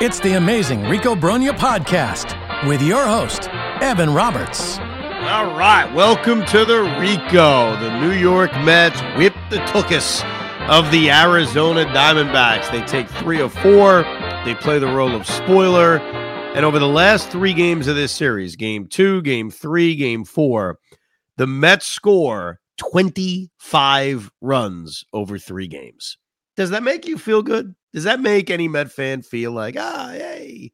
It's the amazing Rico Brogna podcast with your host, Evan Roberts. All right, welcome to the Rico. The New York Mets whip the tookus of the Arizona Diamondbacks. They take three of four. They play the role of spoiler. And over the last three games of this series, game two, game three, game four, the Mets score 25 runs over three games. Does that make you feel good? Does that make any Met fan feel like, ah, hey,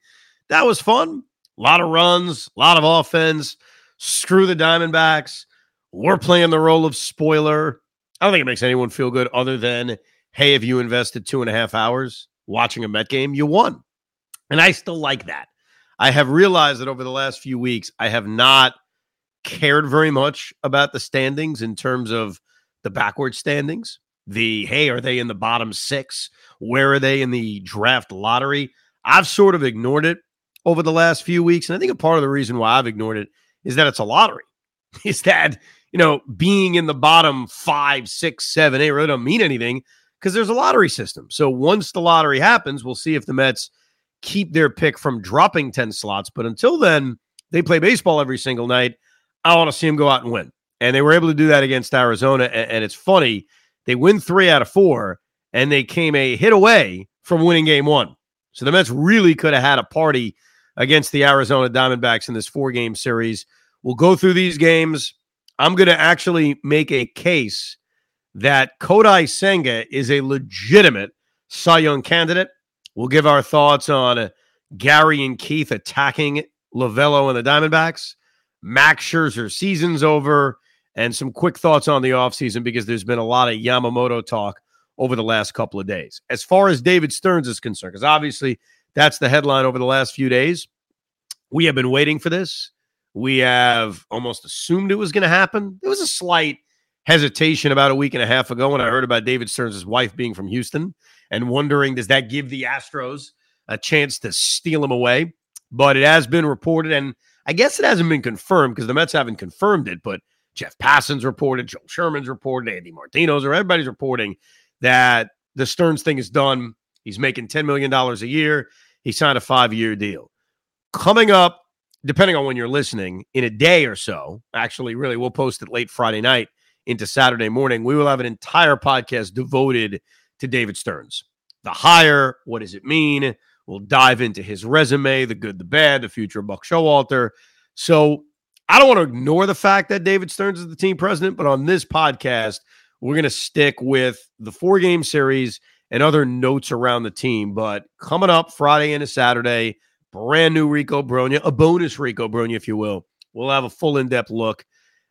that was fun? A lot of runs, a lot of offense. Screw the Diamondbacks. We're playing the role of spoiler. I don't think it makes anyone feel good other than, hey, if you invested two and a half hours watching a Met game, you won. And I still like that. I have realized that over the last few weeks, I have not cared very much about the standings in terms of the backward standings. The hey, are they in the bottom six? Where are they in the draft lottery? I've sort of ignored it over the last few weeks. And I think a part of the reason why I've ignored it is that it's a lottery. Is that, you know, being in the bottom five, six, seven, eight really don't mean anything because there's a lottery system. So once the lottery happens, we'll see if the Mets keep their pick from dropping 10 slots. But until then, they play baseball every single night. I want to see them go out and win. And they were able to do that against Arizona. And, and it's funny, they win three out of four, and they came a hit away from winning game one. So the Mets really could have had a party against the Arizona Diamondbacks in this four game series. We'll go through these games. I'm going to actually make a case that Kodai Senga is a legitimate Cy Young candidate. We'll give our thoughts on uh, Gary and Keith attacking Lovullo and the Diamondbacks. Max Scherzer season's over, and some quick thoughts on the offseason because there's been a lot of Yamamoto talk over the last couple of days. As far as David Stearns is concerned, because obviously that's the headline over the last few days, we have been waiting for this. We have almost assumed it was going to happen. There was a slight hesitation about a week and a half ago when I heard about David Stearns' wife being from Houston and wondering, does that give the Astros a chance to steal him away? But it has been reported, and I guess it hasn't been confirmed because the Mets haven't confirmed it, but Jeff Passan's reported, Joel Sherman's reported, Andy Martino's, or everybody's reporting that the Stearns thing is done. He's making $10 million a year. He signed a five year deal. Coming up, depending on when you're listening, in a day or so, actually, really, we'll post it late Friday night into Saturday morning. We will have an entire podcast devoted to David Stearns. The hire, what does it mean? We'll dive into his resume, the good, the bad, the future of Buck Showalter. So I don't want to ignore the fact that David Stearns is the team president, but on this podcast, we're going to stick with the four game series and other notes around the team. But coming up Friday into Saturday, brand new Rico Brogna, a bonus Rico Brogna, if you will. We'll have a full in depth look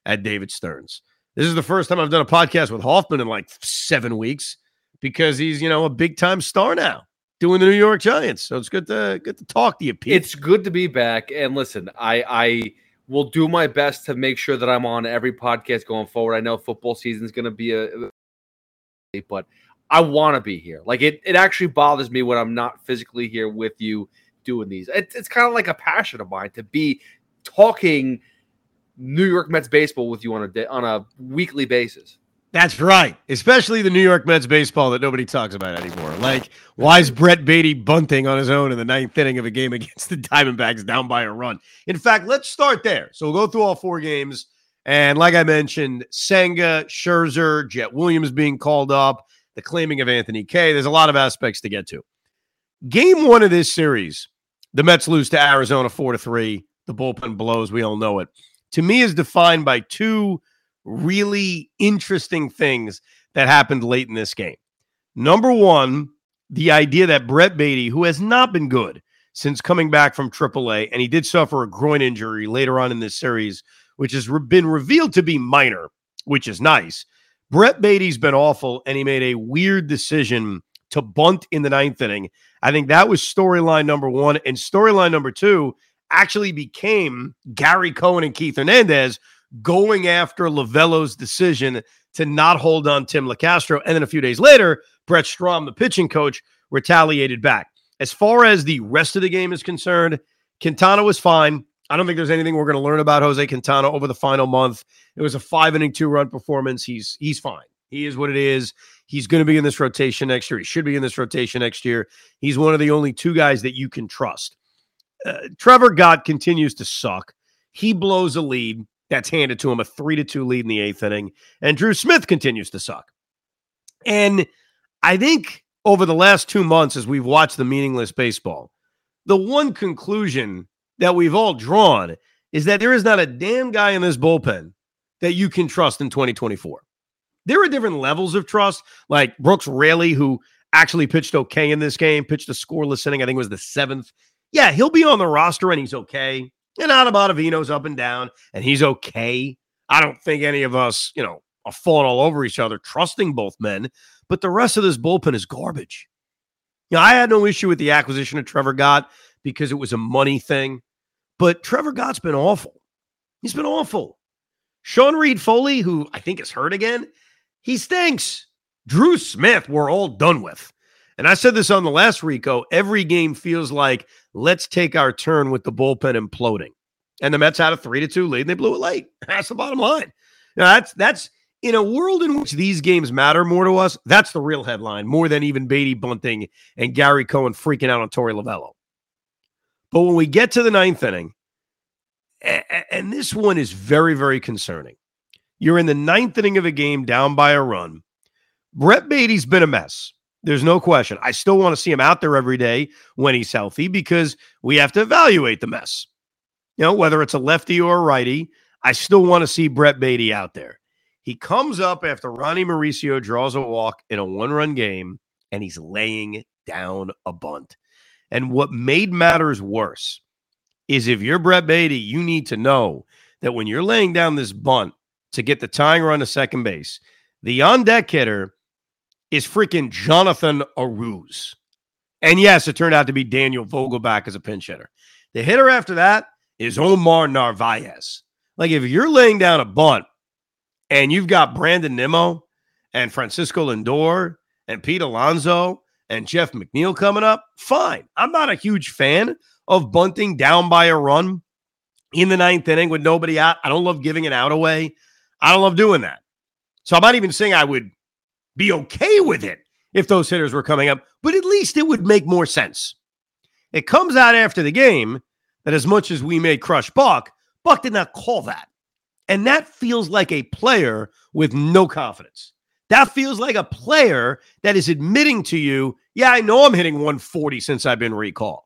at David Stearns. This is the first time I've done a podcast with Hoffman in like seven weeks because he's, you know, a big time star now doing the New York Giants. So it's good to good to talk to you, Pete. It's good to be back. And listen, I I will do my best to make sure that I'm on every podcast going forward. I know football season is going to be a, but I want to be here. Like it, it actually bothers me when I'm not physically here with you doing these. It's, it's kind of like a passion of mine to be talking New York Mets baseball with you on a day, on a weekly basis. That's right. Especially the New York Mets baseball that nobody talks about anymore. Like, why is Brett Baty bunting on his own in the ninth inning of a game against the Diamondbacks down by a run? In fact, let's start there. So we'll go through all four games. And like I mentioned, Senga, Scherzer, Jett Williams being called up, the claiming of Anthony Kay. There's a lot of aspects to get to. Game one of this series, the Mets lose to Arizona four to three. The bullpen blows. We all know it. To me, is defined by two – really interesting things that happened late in this game. Number one, the idea that Brett Baty, who has not been good since coming back from AAA, and he did suffer a groin injury later on in this series, which has been revealed to be minor, which is nice. Brett Baty's been awful, and he made a weird decision to bunt in the ninth inning. I think that was storyline number one. And storyline number two actually became Gary Cohen and Keith Hernandez, going after Lovullo's decision to not hold on Tim Locastro. And then a few days later, Brent Strom, the pitching coach, retaliated back. As far as the rest of the game is concerned, Quintana was fine. I don't think there's anything we're going to learn about Jose Quintana over the final month. It was a five inning, two run performance. He's he's fine. He is what it is. He's going to be in this rotation next year. He should be in this rotation next year. He's one of the only two guys that you can trust. Uh, Trevor Gott continues to suck. He blows a lead that's handed to him, a three to two lead in the eighth inning, and Drew Smith continues to suck. And I think over the last two months, as we've watched the meaningless baseball, the one conclusion that we've all drawn is that there is not a damn guy in this bullpen that you can trust in 2024. There are different levels of trust, like Brooks Raley, who actually pitched okay in this game, pitched a scoreless inning. I think it was the seventh. Yeah, he'll be on the roster and he's okay. And Adam Ottavino's up and down, and he's okay. I don't think any of us, you know, are falling all over each other, trusting both men. But the rest of this bullpen is garbage. You know, I had no issue with the acquisition of Trevor Gott because it was a money thing. But Trevor Gott's been awful. He's been awful. Sean Reid-Foley, who I think is hurt again, he stinks. Drew Smith, we're all done with. And I said this on the last Rico every game feels like let's take our turn with the bullpen imploding. And the Mets had a three to two lead and they blew it late. That's the bottom line. Now, that's that's in a world in which these games matter more to us, that's the real headline, more than even Baty bunting and Gary Cohen freaking out on Torey Lovullo. But when we get to the ninth inning, and this one is very, very concerning. You're in the ninth inning of a game down by a run. Brett Baty's been a mess. There's no question. I still want to see him out there every day when he's healthy because we have to evaluate the mess. You know, whether it's a lefty or a righty, I still want to see Brett Baty out there. He comes up after Ronnie Mauricio draws a walk in a one run game and he's laying down a bunt. And what made matters worse is if you're Brett Baty, you need to know that when you're laying down this bunt to get the tying run to second base, the on deck hitter is freaking Jonathan Arauz. And yes, it turned out to be Daniel Vogelbach as a pinch hitter. The hitter after that is Omar Narvaez. Like if you're laying down a bunt and you've got Brandon Nimmo and Francisco Lindor and Pete Alonso and Jeff McNeil coming up, fine. I'm not a huge fan of bunting down by a run in the ninth inning with nobody out. I don't love giving it out away. I don't love doing that. So I'm not even saying I would be okay with it if those hitters were coming up, but at least it would make more sense. It comes out after the game that as much as we may crush Buck, Buck did not call that. And that feels like a player with no confidence. That feels like a player that is admitting to you, yeah, I know I'm hitting 140 since I've been recalled.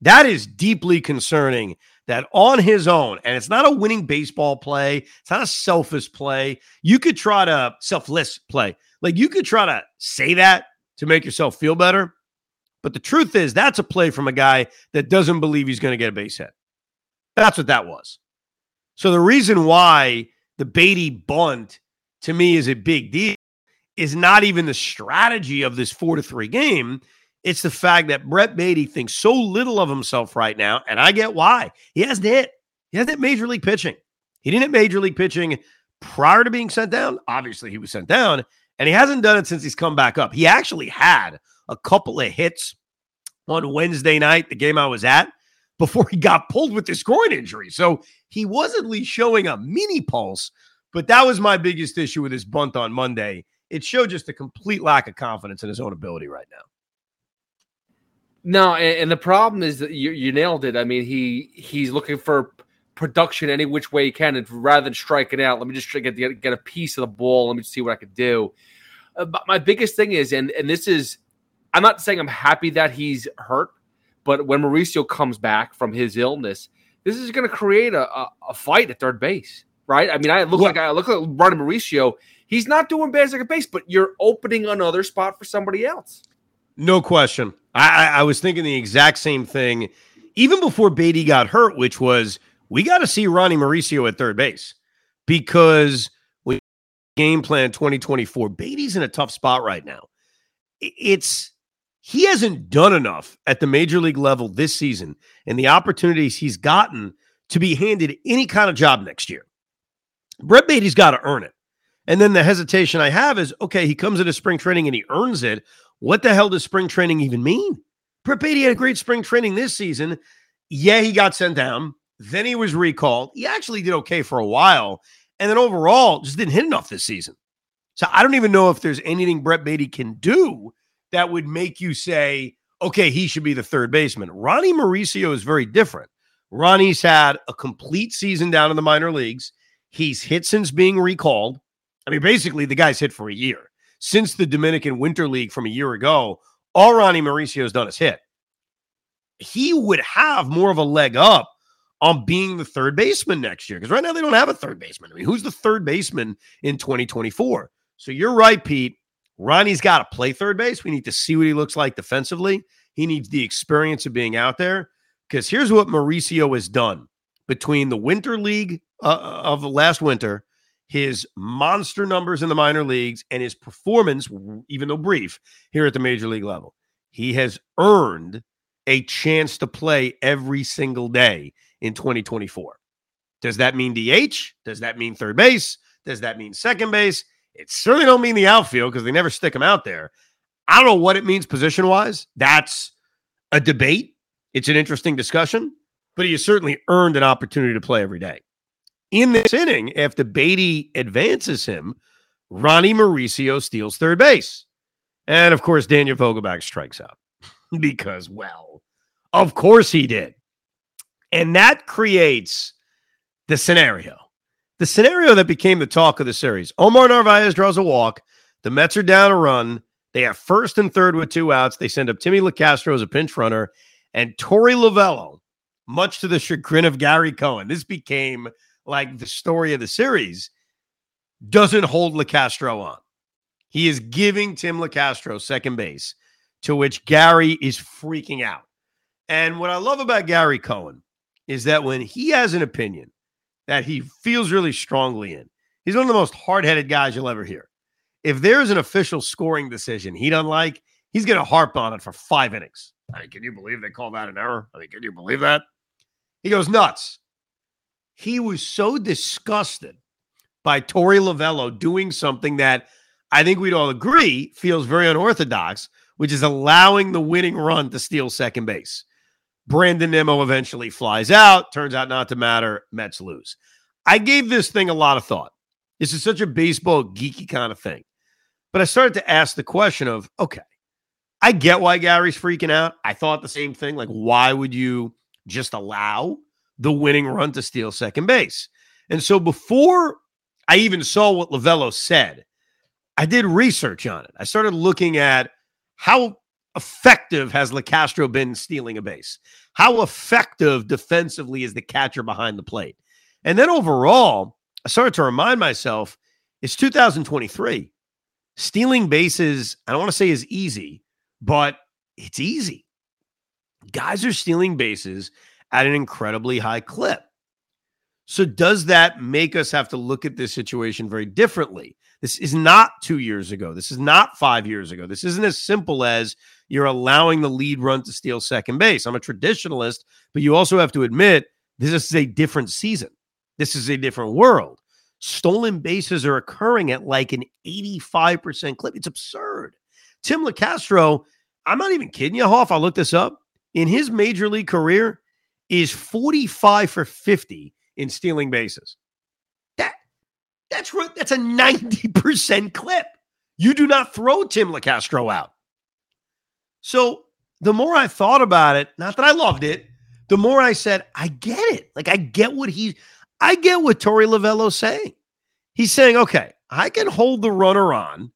That is deeply concerning that on his own, and it's not a winning baseball play, it's not a selfish play. You could try to selfless play. Like you could try to say that to make yourself feel better. But the truth is, that's a play from a guy that doesn't believe he's going to get a base hit. That's what that was. So the reason why the Baty bunt to me is a big deal is not even the strategy of this four to three game. It's the fact that Brett Baty thinks so little of himself right now, and I get why. He hasn't hit. He hasn't hit major league pitching. He didn't hit major league pitching prior to being sent down. Obviously, he was sent down, and he hasn't done it since he's come back up. He actually had a couple of hits on Wednesday night, the game I was at, before he got pulled with this groin injury. So he was at least showing a mini pulse, but that was my biggest issue with his bunt on Monday. It showed just a complete lack of confidence in his own ability right now. No, and, and, the problem is that you, you nailed it. I mean, he he's looking for production any which way he can, and rather than striking out, let me just get get, get a piece of the ball. Let me see what I could do. Uh, but my biggest thing is, and and this is, I'm not saying I'm happy that he's hurt, but when Mauricio comes back from his illness, this is going to create a, a, a, fight at third base, right? I mean, I look like I look like Ronnie Mauricio. He's not doing bad at base, but you're opening another spot for somebody else. No question. I, I was thinking the exact same thing, even before Baty got hurt, which was we got to see Ronnie Mauricio at third base because we game plan 2024. Baty's in a tough spot right now. It's he hasn't done enough at the major league level this season and the opportunities he's gotten to be handed any kind of job next year. Brett Baty's got to earn it. And then the hesitation I have is okay, he comes into spring training and he earns it. What the hell does spring training even mean? Baty had a great spring training this season. Yeah, he got sent down. Then he was recalled. He actually did okay for a while. And then overall, just didn't hit enough this season. So I don't even know if there's anything Brett Baty can do that would make you say, okay, he should be the third baseman. Ronnie Mauricio is very different. Ronnie's had a complete season down in the minor leagues. He's hit since being recalled. I mean, basically, the guy's hit for a year. Since the Dominican Winter League from a year ago, all Ronnie Mauricio has done is hit. He would have more of a leg up on being the third baseman next year because right now they don't have a third baseman. I mean, who's the third baseman in 2024? So you're right, Pete. Ronnie's got to play third base. We need to see what he looks like defensively. He needs the experience of being out there because here's what Mauricio has done between the Winter League uh, of last winter, his monster numbers in the minor leagues, and his performance, even though brief, here at the major league level. He has earned a chance to play every single day in 2024. Does that mean DH? Does that mean third base? Does that mean second base? It certainly don't mean the outfield because they never stick him out there. I don't know what it means position wise. That's a debate. It's an interesting discussion, but he has certainly earned an opportunity to play every day. In this inning, after Baty advances him, Ronnie Mauricio steals third base. And of course, Daniel Vogelbach strikes out because, well, of course he did. And that creates the scenario. The scenario that became the talk of the series. Omar Narvaez draws a walk. The Mets are down a run. They have first and third with two outs. They send up Timmy Locastro as a pinch runner and Torey Lovullo, much to the chagrin of Gary Cohen. This became like the story of the series. Doesn't hold Locastro on. He is giving Tim Locastro second base, to which Gary is freaking out. And what I love about Gary Cohen is that when he has an opinion that he feels really strongly in, he's one of the most hard headed guys you'll ever hear. If there's an official scoring decision he doesn't like, he's going to harp on it for five innings. I mean, can you believe they call that an error? I mean, can you believe that? He goes nuts. He was so disgusted by Torey Lovullo doing something that I think we'd all agree feels very unorthodox, which is allowing the winning run to steal second base. Brandon Nimmo eventually flies out. Turns out not to matter. Mets lose. I gave this thing a lot of thought. This is such a baseball geeky kind of thing. But I started to ask the question of okay, I get why Gary's freaking out. I thought the same thing. Like, why would you just allow the winning run to steal second base? And so before I even saw what Lovullo said, I did research on it. I started looking at how effective has Locastro been stealing a base? How effective defensively is the catcher behind the plate? And then overall, I started to remind myself it's 2023. Stealing bases, I don't want to say is easy, but it's easy. Guys are stealing bases at an incredibly high clip. So, does that make us have to look at this situation very differently? This is not two years ago. This is not five years ago. This isn't as simple as you're allowing the lead run to steal second base. I'm a traditionalist, but you also have to admit this is a different season. This is a different world. Stolen bases are occurring at like an 85% clip. It's absurd. Tim Locastro, I'm not even kidding you, Hoff. I looked this up. In his major league career, is 45 for 50 in stealing bases. That that's that's a 90% clip. You do not throw Tim Locastro out. So the more I thought about it, not that I loved it, the more I said, I get it. Like I get what he I get what Torey Lovullo's saying. He's saying, okay, I can hold the runner on.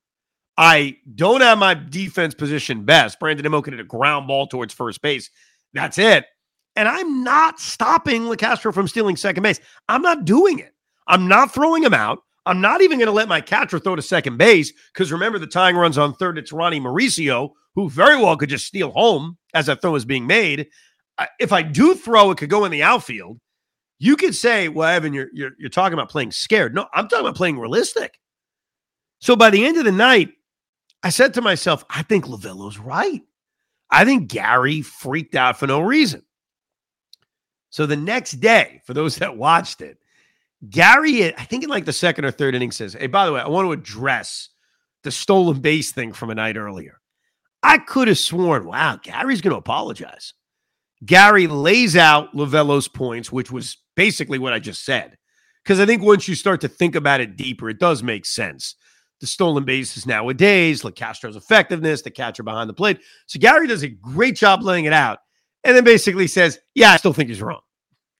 I don't have my defense position best. Brandon Nimmo can hit a ground ball towards first base. That's it. And I'm not stopping Locastro from stealing second base. I'm not doing it. I'm not throwing him out. I'm not even going to let my catcher throw to second base because remember the tying runs on third. It's Ronnie Mauricio who very well could just steal home as that throw is being made. If I do throw, it could go in the outfield. You could say, "Well, Evan, you're you're, you're talking about playing scared." No, I'm talking about playing realistic. So by the end of the night, I said to myself, "I think Lovullo's right. I think Gary freaked out for no reason." So the next day, for those that watched it, Gary, I think in like the second or third inning, says, Hey, by the way, I want to address the stolen base thing from a night earlier. I could have sworn, wow, Gary's going to apologize. Gary lays out Lovullo's points, which was basically what I just said. Because I think once you start to think about it deeper, it does make sense. the stolen bases nowadays, like Locastro's effectiveness, the catcher behind the plate. So Gary does a great job laying it out and then basically says, Yeah, I still think he's wrong.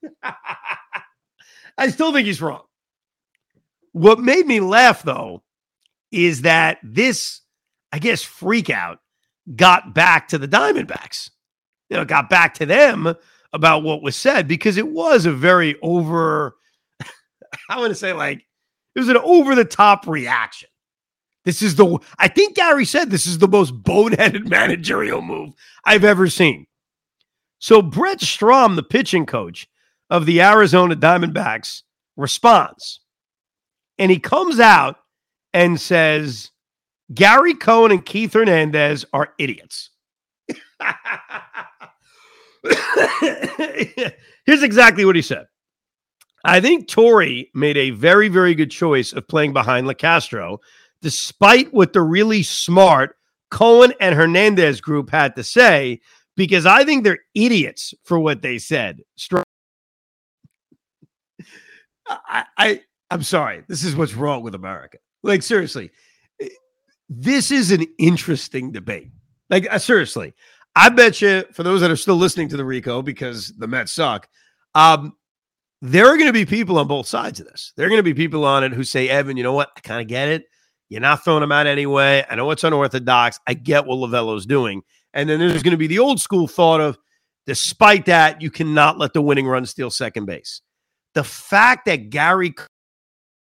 I still think he's wrong. What made me laugh, though, is that this, I guess, freak out got back to the Diamondbacks. You know, got back to them about what was said because it was a very over, I want to say, like, it was an over the top reaction. This is the, I think Gary said this is the most boneheaded managerial move I've ever seen. So Brent Strom, the pitching coach of the Arizona Diamondbacks, responds. And he comes out and says, Gary Cohen and Keith Hernandez are idiots. Here's exactly what he said. I think Torey made a very, very good choice of playing behind Locastro, despite what the really smart Cohen and Hernandez group had to say, because I think they're idiots for what they said. I, I I'm sorry. This is what's wrong with America. Like seriously, eh, this is an interesting debate. Like uh, seriously, I bet you for those that are still listening to the Rico because the Mets suck, um, there are going to be people on both sides of this. There are going to be people on it who say, Evan, you know what? I kind of get it. You're not throwing them out anyway. I know it's unorthodox. I get what Lovullo's doing. And then there's going to be the old school thought of, despite that, you cannot let the winning run steal second base. The fact that Gary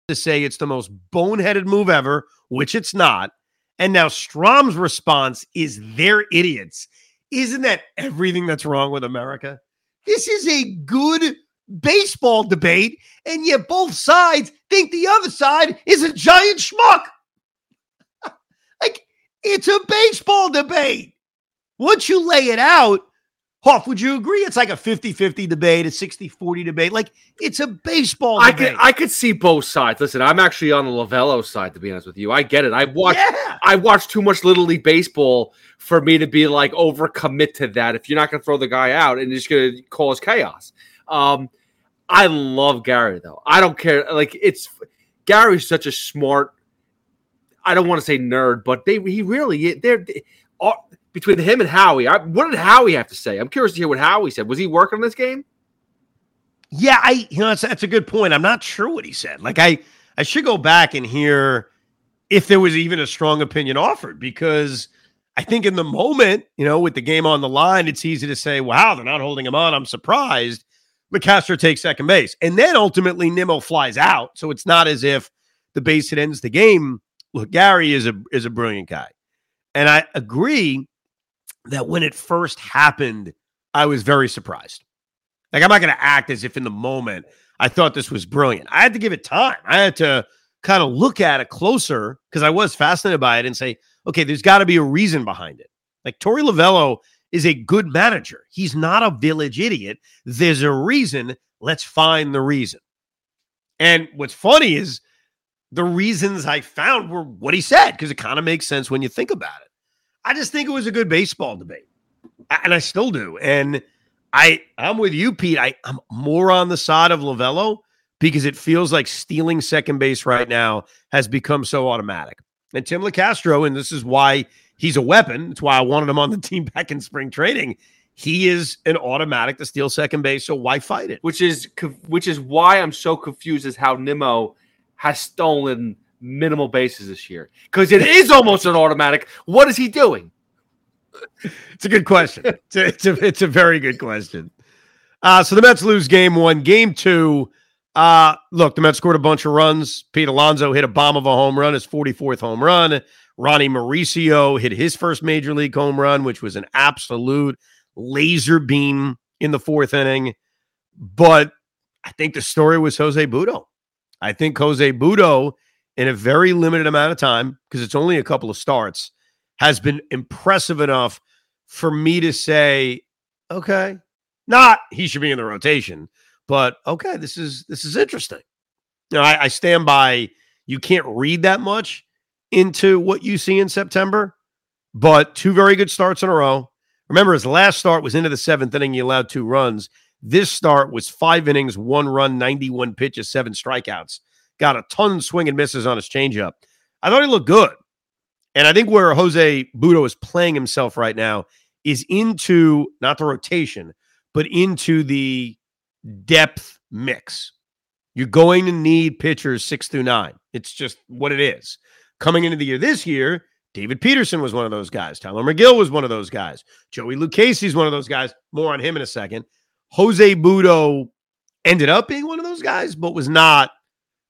to say it's the most boneheaded move ever, which it's not, and now Strom's response is they're idiots. Isn't that everything that's wrong with America? This is a good baseball debate, and yet both sides think the other side is a giant schmuck. like, it's a baseball debate. Once you lay it out, Hoff, would you agree? It's like a 50-50 debate, a 60-40 debate. Like it's a baseball I debate. could I could see both sides. Listen, I'm actually on the Lovullo side, to be honest with you. I get it. I watch Yeah. I watch too much Little League baseball for me to be like overcommit to that. If you're not gonna throw the guy out and it's gonna cause chaos. Um, I love Gary though. I don't care. Like it's Gary's such a smart. I don't want to say nerd, but they he really they're all, between him and Howie. I, what did Howie have to say? I'm curious to hear what Howie said. Was he working on this game? Yeah, I you know that's, that's a good point. I'm not sure what he said. Like I I should go back and hear if there was even a strong opinion offered because I think in the moment, you know, with the game on the line, it's easy to say, "Wow, they're not holding him on." I'm surprised. Locastro takes second base, and then ultimately Nimmo flies out. So it's not as if the base hit ends the game. Look, Gary is a is a brilliant guy, and I agree that when it first happened, I was very surprised. Like I'm not going to act as if in the moment I thought this was brilliant. I had to give it time. I had to kind of look at it closer because I was fascinated by it and say, okay, there's got to be a reason behind it. Like Torey Lovullo is a good manager. He's not a village idiot. There's a reason. Let's find the reason. And what's funny is the reasons I found were what he said because it kind of makes sense when you think about it. I just think it was a good baseball debate, and I still do. And I, I'm with you, Pete. I, I'm more on the side of Lovullo because it feels like stealing second base right now has become so automatic. And Tim Locastro, and this is why he's a weapon. It's why I wanted him on the team back in spring training. He is an automatic to steal second base, so why fight it? Which is which is why I'm so confused as how Nimmo has stolen minimal bases this year because it is almost an automatic. What is he doing? It's a good question. It's a, it's a, it's a very good question. Uh, so the Mets lose game one. Game two, uh, look, the Mets scored a bunch of runs. Pete Alonso hit a bomb of a home run, his 44th home run. Ronnie Mauricio hit his first major league home run, which was an absolute laser beam in the fourth inning. But I think the story was Jose Butto. I think Jose Butto, in a very limited amount of time, because it's only a couple of starts, has been impressive enough for me to say, okay, not he should be in the rotation, but okay, this is this is interesting. You know, I, I stand by you can't read that much into what you see in September, but two very good starts in a row. Remember, his last start was into the seventh inning. He allowed two runs. This start was five innings, one run, 91 pitches, seven strikeouts. Got a ton of swing and misses on his changeup. I thought he looked good. And I think where Jose Butto is playing himself right now is into not the rotation, but into the depth mix. You're going to need pitchers six through nine. It's just what it is. Coming into the year this year, David Peterson was one of those guys. Tylor Megill was one of those guys. Joey Lucchesi is one of those guys. More on him in a second. Jose Budo ended up being one of those guys, but was not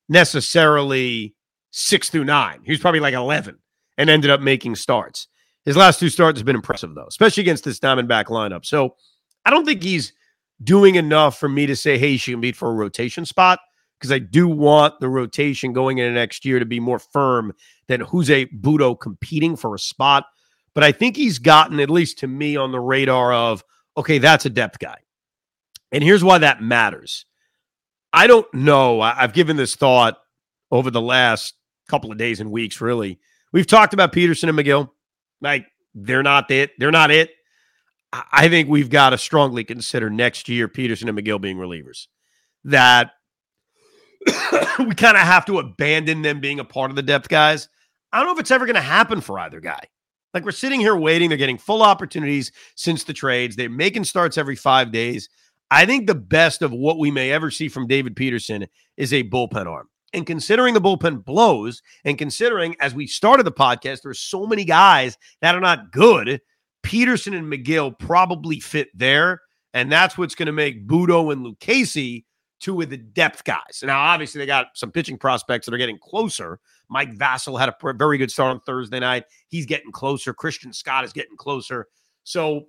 necessarily six through nine. He was probably like 11 and ended up making starts. His last two starts have been impressive, though, especially against this Diamondback lineup. So I don't think he's doing enough for me to say, hey, she can beat for a rotation spot because I do want the rotation going into next year to be more firm than Jose Butto competing for a spot. But I think he's gotten, at least to me, on the radar of, okay, that's a depth guy. And here's why that matters. I don't know. I've given this thought over the last couple of days and weeks, really. We've talked about Peterson and Megill. Like, they're not it. They're not it. I think we've got to strongly consider next year Peterson and Megill being relievers. That we kind of have to abandon them being a part of the depth guys. I don't know if it's ever going to happen for either guy. Like we're sitting here waiting. They're getting full opportunities since the trades. They're making starts every five days. I think the best of what we may ever see from David Peterson is a bullpen arm. And considering the bullpen blows, and considering as we started the podcast, there's so many guys that are not good, Peterson and Megill probably fit there. And that's what's going to make Butto and Lucchesi two of the depth guys. Now, obviously, they got some pitching prospects that are getting closer. Mike Vasil had a very good start on Thursday night. He's getting closer. Christian Scott is getting closer. So,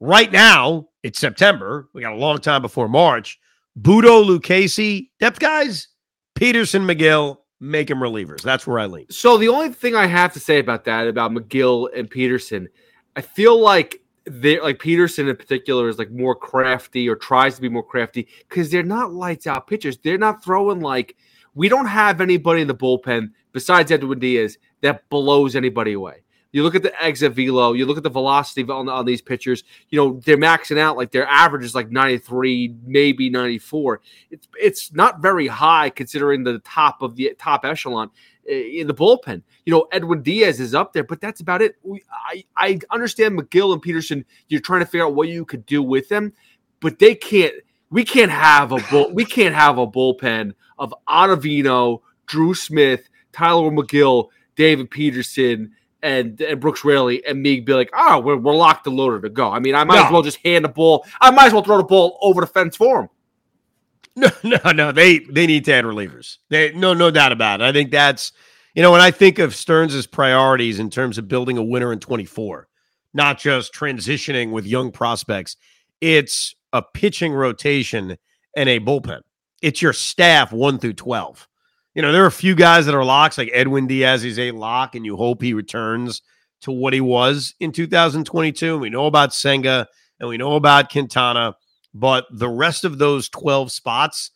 right now, it's September. We got a long time before March. Butto, Lucchesi, depth guys, Peterson, Megill, make him relievers. That's where I lean. So, the only thing I have to say about that, about Megill and Peterson, I feel like they like Peterson in particular is like more crafty or tries to be more crafty because they're not lights out pitchers. They're not throwing like we don't have anybody in the bullpen besides Edwin Diaz that blows anybody away. You look at the exit velo, you look at the velocity on, on these pitchers, you know, they're maxing out like their average is like 93, maybe 94. It's it's not very high considering the top of the top echelon eh, in the bullpen. You know, Edwin Diaz is up there, but that's about it. We, I, I understand Megill and Peterson, you're trying to figure out what you could do with them, but they can't we can't have a bull we can't have a bullpen of Ottavino, Drew Smith, Tylor Megill, David Peterson, and, and Brooks Raley and me be like, oh, we're, we're locked and loaded to go. I mean, I might no. as well just hand the ball. I might as well throw the ball over the fence for him. No, no, no. They they need to add relievers. They no no doubt about it. I think that's you know when I think of Stearns's priorities in terms of building a winner in 24, not just transitioning with young prospects. It's a pitching rotation and a bullpen. It's your staff one through 12. You know, there are a few guys that are locks, like Edwin Diaz is a lock, and you hope he returns to what he was in 2022. We know about Senga and we know about Quintana. But the rest of those 12 spots,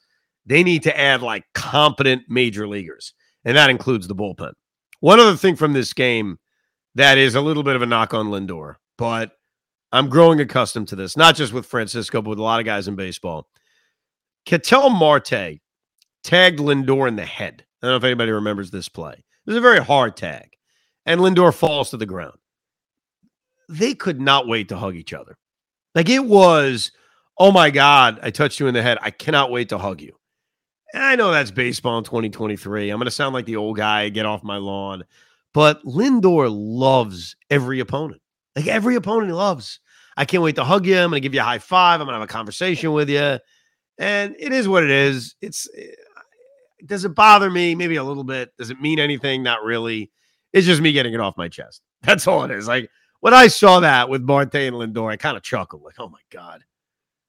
they need to add like competent major leaguers, and that includes the bullpen. One other thing from this game that is a little bit of a knock on Lindor, but I'm growing accustomed to this, not just with Francisco, but with a lot of guys in baseball. Ketel Marte tagged Lindor in the head. I don't know if anybody remembers this play. It was a very hard tag, and Lindor falls to the ground. They could not wait to hug each other. Like it was oh my God, I touched you in the head. I cannot wait to hug you. And I know that's baseball in 2023. I'm going to sound like the old guy, get off my lawn. But Lindor loves every opponent. Like every opponent he loves. I can't wait to hug you. I'm going to give you a high five. I'm going to have a conversation with you. And it is what it is. It's eh, does it bother me? Maybe a little bit. Does it mean anything? Not really. It's just me getting it off my chest. That's all it is. Like when I saw that with Marte and Lindor, I kind of chuckled, like, oh my God.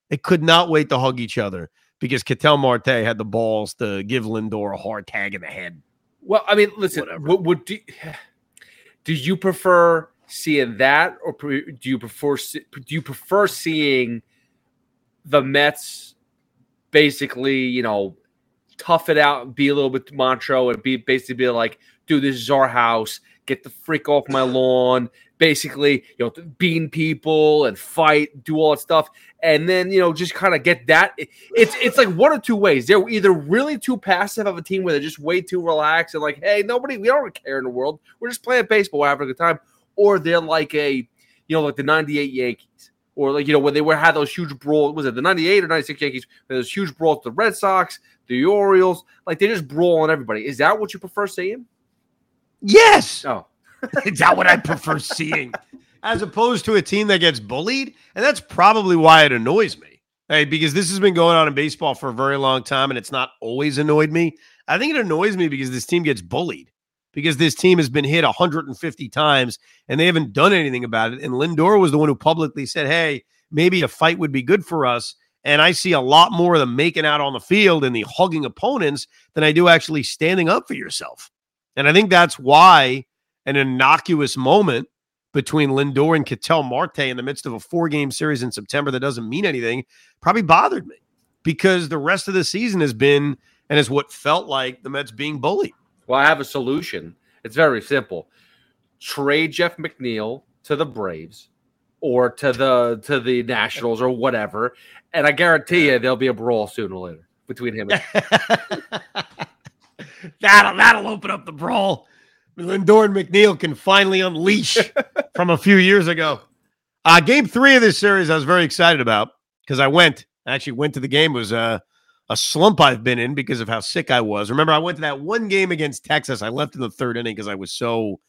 They could not wait to hug each other because Ketel Marte had the balls to give Lindor a hard tag in the head. Well, I mean, listen, what would do, do you prefer seeing that, or do you prefer do you prefer seeing the Mets basically, you know, tough it out and be a little bit macho and be basically be like, dude, this is our house. get the freak off my lawn, basically, you know, bean people and fight, do all that stuff, and then you know just kind of get that. It's it's like one or two ways. They're either really too passive of a team where they're just way too relaxed and like, hey, nobody, we don't care in the world. We're just playing baseball, we're having a good time, or they're like a, you know, like the '98 Yankees or like you know when they were had those huge brawl Was it the '98 or '96 Yankees? Those huge brawls the Red Sox, the Orioles. Like they just brawl on everybody. Is that what you prefer seeing? Yes. Oh, is that what I prefer seeing, as opposed to a team that gets bullied? And that's probably why it annoys me. Hey, because this has been going on in baseball for a very long time, and it's not always annoyed me. I think it annoys me because this team gets bullied because this team has been hit 150 times and they haven't done anything about it. And Lindor was the one who publicly said, Hey, maybe a fight would be good for us. And I see a lot more of them making out on the field and the hugging opponents than I do actually standing up for yourself. And I think that's why an innocuous moment between Lindor and Ketel Marte in the midst of a four game series in September that doesn't mean anything probably bothered me because the rest of the season has been and is what felt like the Mets being bullied. Well, I have a solution. It's very simple. Trade Jeff McNeil to the Braves or to the to the Nationals or whatever, and I guarantee you there'll be a brawl sooner or later between him. and that'll that'll open up the brawl. Lindor and McNeil can finally unleash from a few years ago. Uh, game three of this series, I was very excited about because I went. I actually went to the game. It was uh, a slump I've been in because of how sick I was. Remember, I went to that one game against Texas. I left in the third inning because I was so,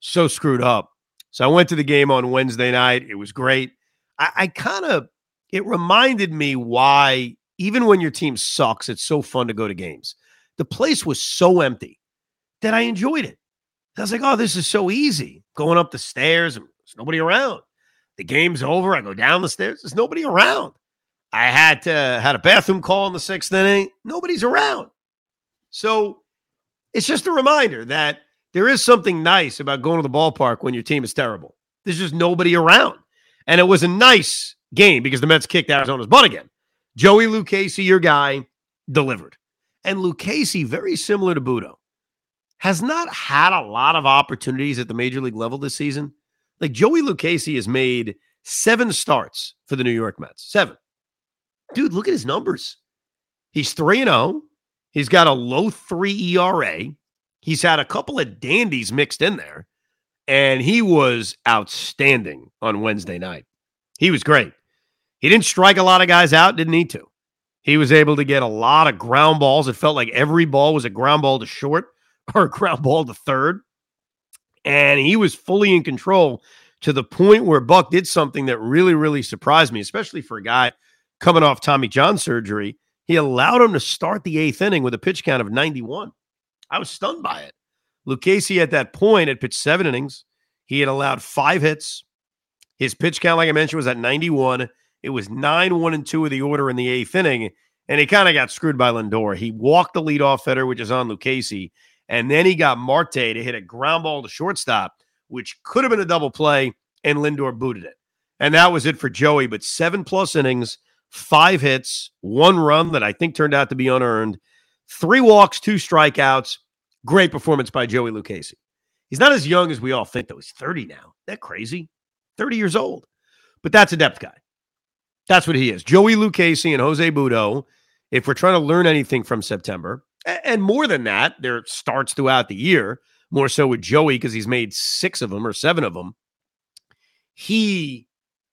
so screwed up. So I went to the game on Wednesday night. It was great. I, I kind of, it reminded me why, even when your team sucks, it's so fun to go to games. The place was so empty that I enjoyed it. I was like, oh, this is so easy. Going up the stairs, and there's nobody around. The game's over. I go down the stairs. There's nobody around. I had to had a bathroom call in the sixth inning. Nobody's around. So it's just a reminder that there is something nice about going to the ballpark when your team is terrible. There's just nobody around. And it was a nice game because the Mets kicked Arizona's butt again. Joey Lucchesi, your guy, delivered. And Lucchesi, very similar to Butto, has not had a lot of opportunities at the major league level this season. Like Joey Lucchesi has made seven starts for the New York Mets. Seven dude, look at his numbers. He's 3 0. He's got a low three ERA. He's had a couple of dandies mixed in there, and he was outstanding on Wednesday night. He was great. He didn't strike a lot of guys out, didn't need to. He was able to get a lot of ground balls. It felt like every ball was a ground ball to short or a ground ball to third. And he was fully in control to the point where Buck did something that really, really surprised me, especially for a guy coming off Tommy John surgery, he allowed him to start the eighth inning with a pitch count of 91. I was stunned by it. Lucchesi at that point had pitched seven innings. He had allowed five hits. His pitch count, like I mentioned, was at 91. It was 9 1 and 2 of the order in the eighth inning. And he kind of got screwed by Lindor. He walked the leadoff hitter, which is on Lucchesi. And then he got Marte to hit a ground ball to shortstop, which could have been a double play, and Lindor booted it. And that was it for Joey. But seven plus innings, five hits, one run that I think turned out to be unearned, three walks, two strikeouts. Great performance by Joey Lucchesi. He's not as young as we all think, though. He's 30 now. that crazy? 30 years old. But that's a depth guy. That's what he is. Joey Lucchesi and Jose Butto, if we're trying to learn anything from September, and more than that, there starts throughout the year, more so with Joey because he's made six of them or seven of them. He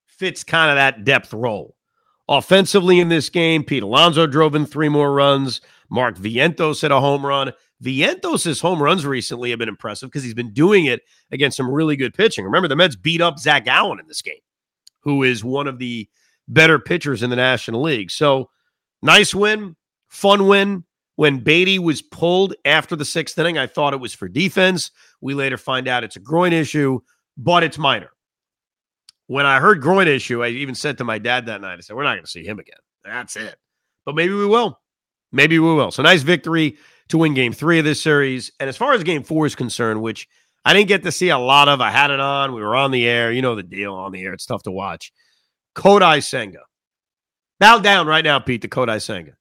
fits kind of that depth role. Offensively in this game, Pete Alonso drove in three more runs. Mark Vientos hit a home run. Vientos' home runs recently have been impressive because he's been doing it against some really good pitching. Remember, the Mets beat up Zac Gallen in this game, who is one of the better pitchers in the National League. So, nice win, fun win. When Baty was pulled after the sixth inning, I thought it was for defense. We later find out it's a groin issue, but it's minor when I heard groin issue, I even said to my dad that night, I said, We're not going to see him again. That's it. But maybe we will. Maybe we will. So nice victory to win game three of this series. And as far as game four is concerned, which I didn't get to see a lot of, I had it on. We were on the air. You know the deal on the air. It's tough to watch. Kodai Senga. Bow down right now, Pete, to Kodai Senga.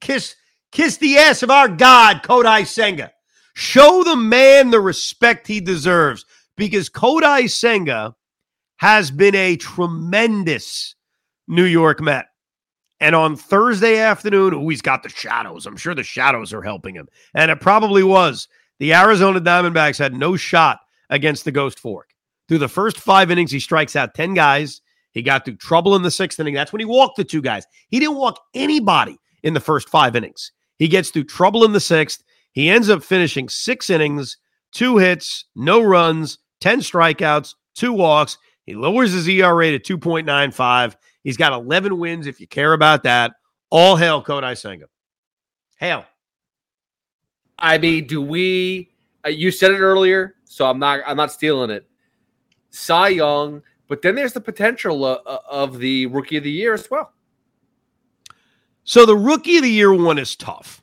Kiss, kiss the ass of our God, Kodai Senga. Show the man the respect he deserves because Kodai Senga has been a tremendous New York Met. And on Thursday afternoon, oh, he's got the shadows. I'm sure the shadows are helping him. And it probably was. The Arizona Diamondbacks had no shot against the Ghost Fork. Through the first five innings, he strikes out 10 guys. He got through trouble in the sixth inning. That's when he walked the two guys. He didn't walk anybody in the first five innings. He gets through trouble in the sixth. He ends up finishing six innings, two hits, no runs, 10 strikeouts, two walks. He lowers his ERA to 2.95. He's got 11 wins if you care about that. All hail Kodai Senga. Hail. I mean, do we? Uh, you said it earlier, so I'm not. I'm not stealing it. Cy Young, but then there's the potential uh, uh, of the Rookie of the Year as well. So the Rookie of the Year one is tough.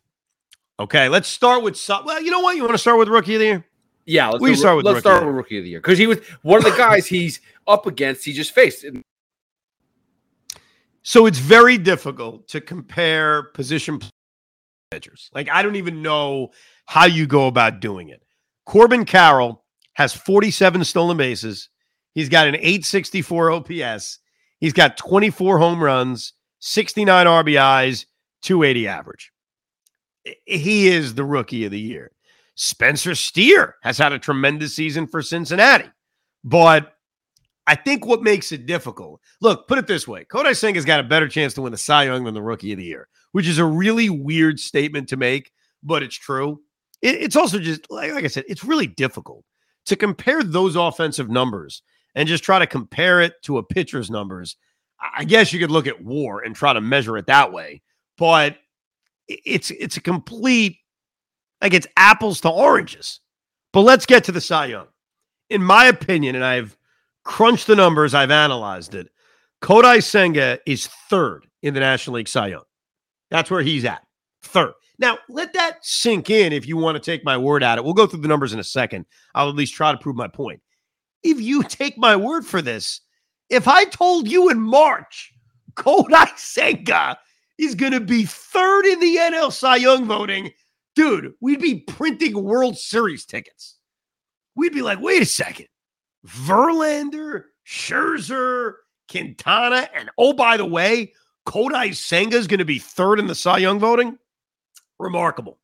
Okay, let's start with. Well, you know what? You want to start with Rookie of the Year? Yeah, let's, we start with let's start with Rookie of the Year because he was one of the guys he's up against. He just faced. So it's very difficult to compare position pitchers. Like I don't even know how you go about doing it. Corbin Carroll has 47 stolen bases. He's got an 864 OPS. He's got 24 home runs, 69 RBIs, 280 average. He is the rookie of the year. Spencer Steer has had a tremendous season for Cincinnati. But I think what makes it difficult, look, put it this way Kodai Senga has got a better chance to win the Cy Young than the rookie of the year, which is a really weird statement to make, but it's true. It, it's also just, like, like I said, it's really difficult to compare those offensive numbers and just try to compare it to a pitcher's numbers. I guess you could look at war and try to measure it that way, but it's it's a complete like it's apples to oranges. But let's get to the Cy Young. In my opinion, and I've crunched the numbers, I've analyzed it. Kodai Senga is third in the National League Cy Young. That's where he's at. Third. Now, let that sink in if you want to take my word at it. We'll go through the numbers in a second. I'll at least try to prove my point. If you take my word for this, if I told you in March Kodai Senga is going to be third in the NL Cy Young voting, dude, we'd be printing World Series tickets. We'd be like, wait a second. Verlander, Scherzer, Quintana, and oh, by the way, Kodai Senga is going to be third in the Cy Young voting. Remarkable.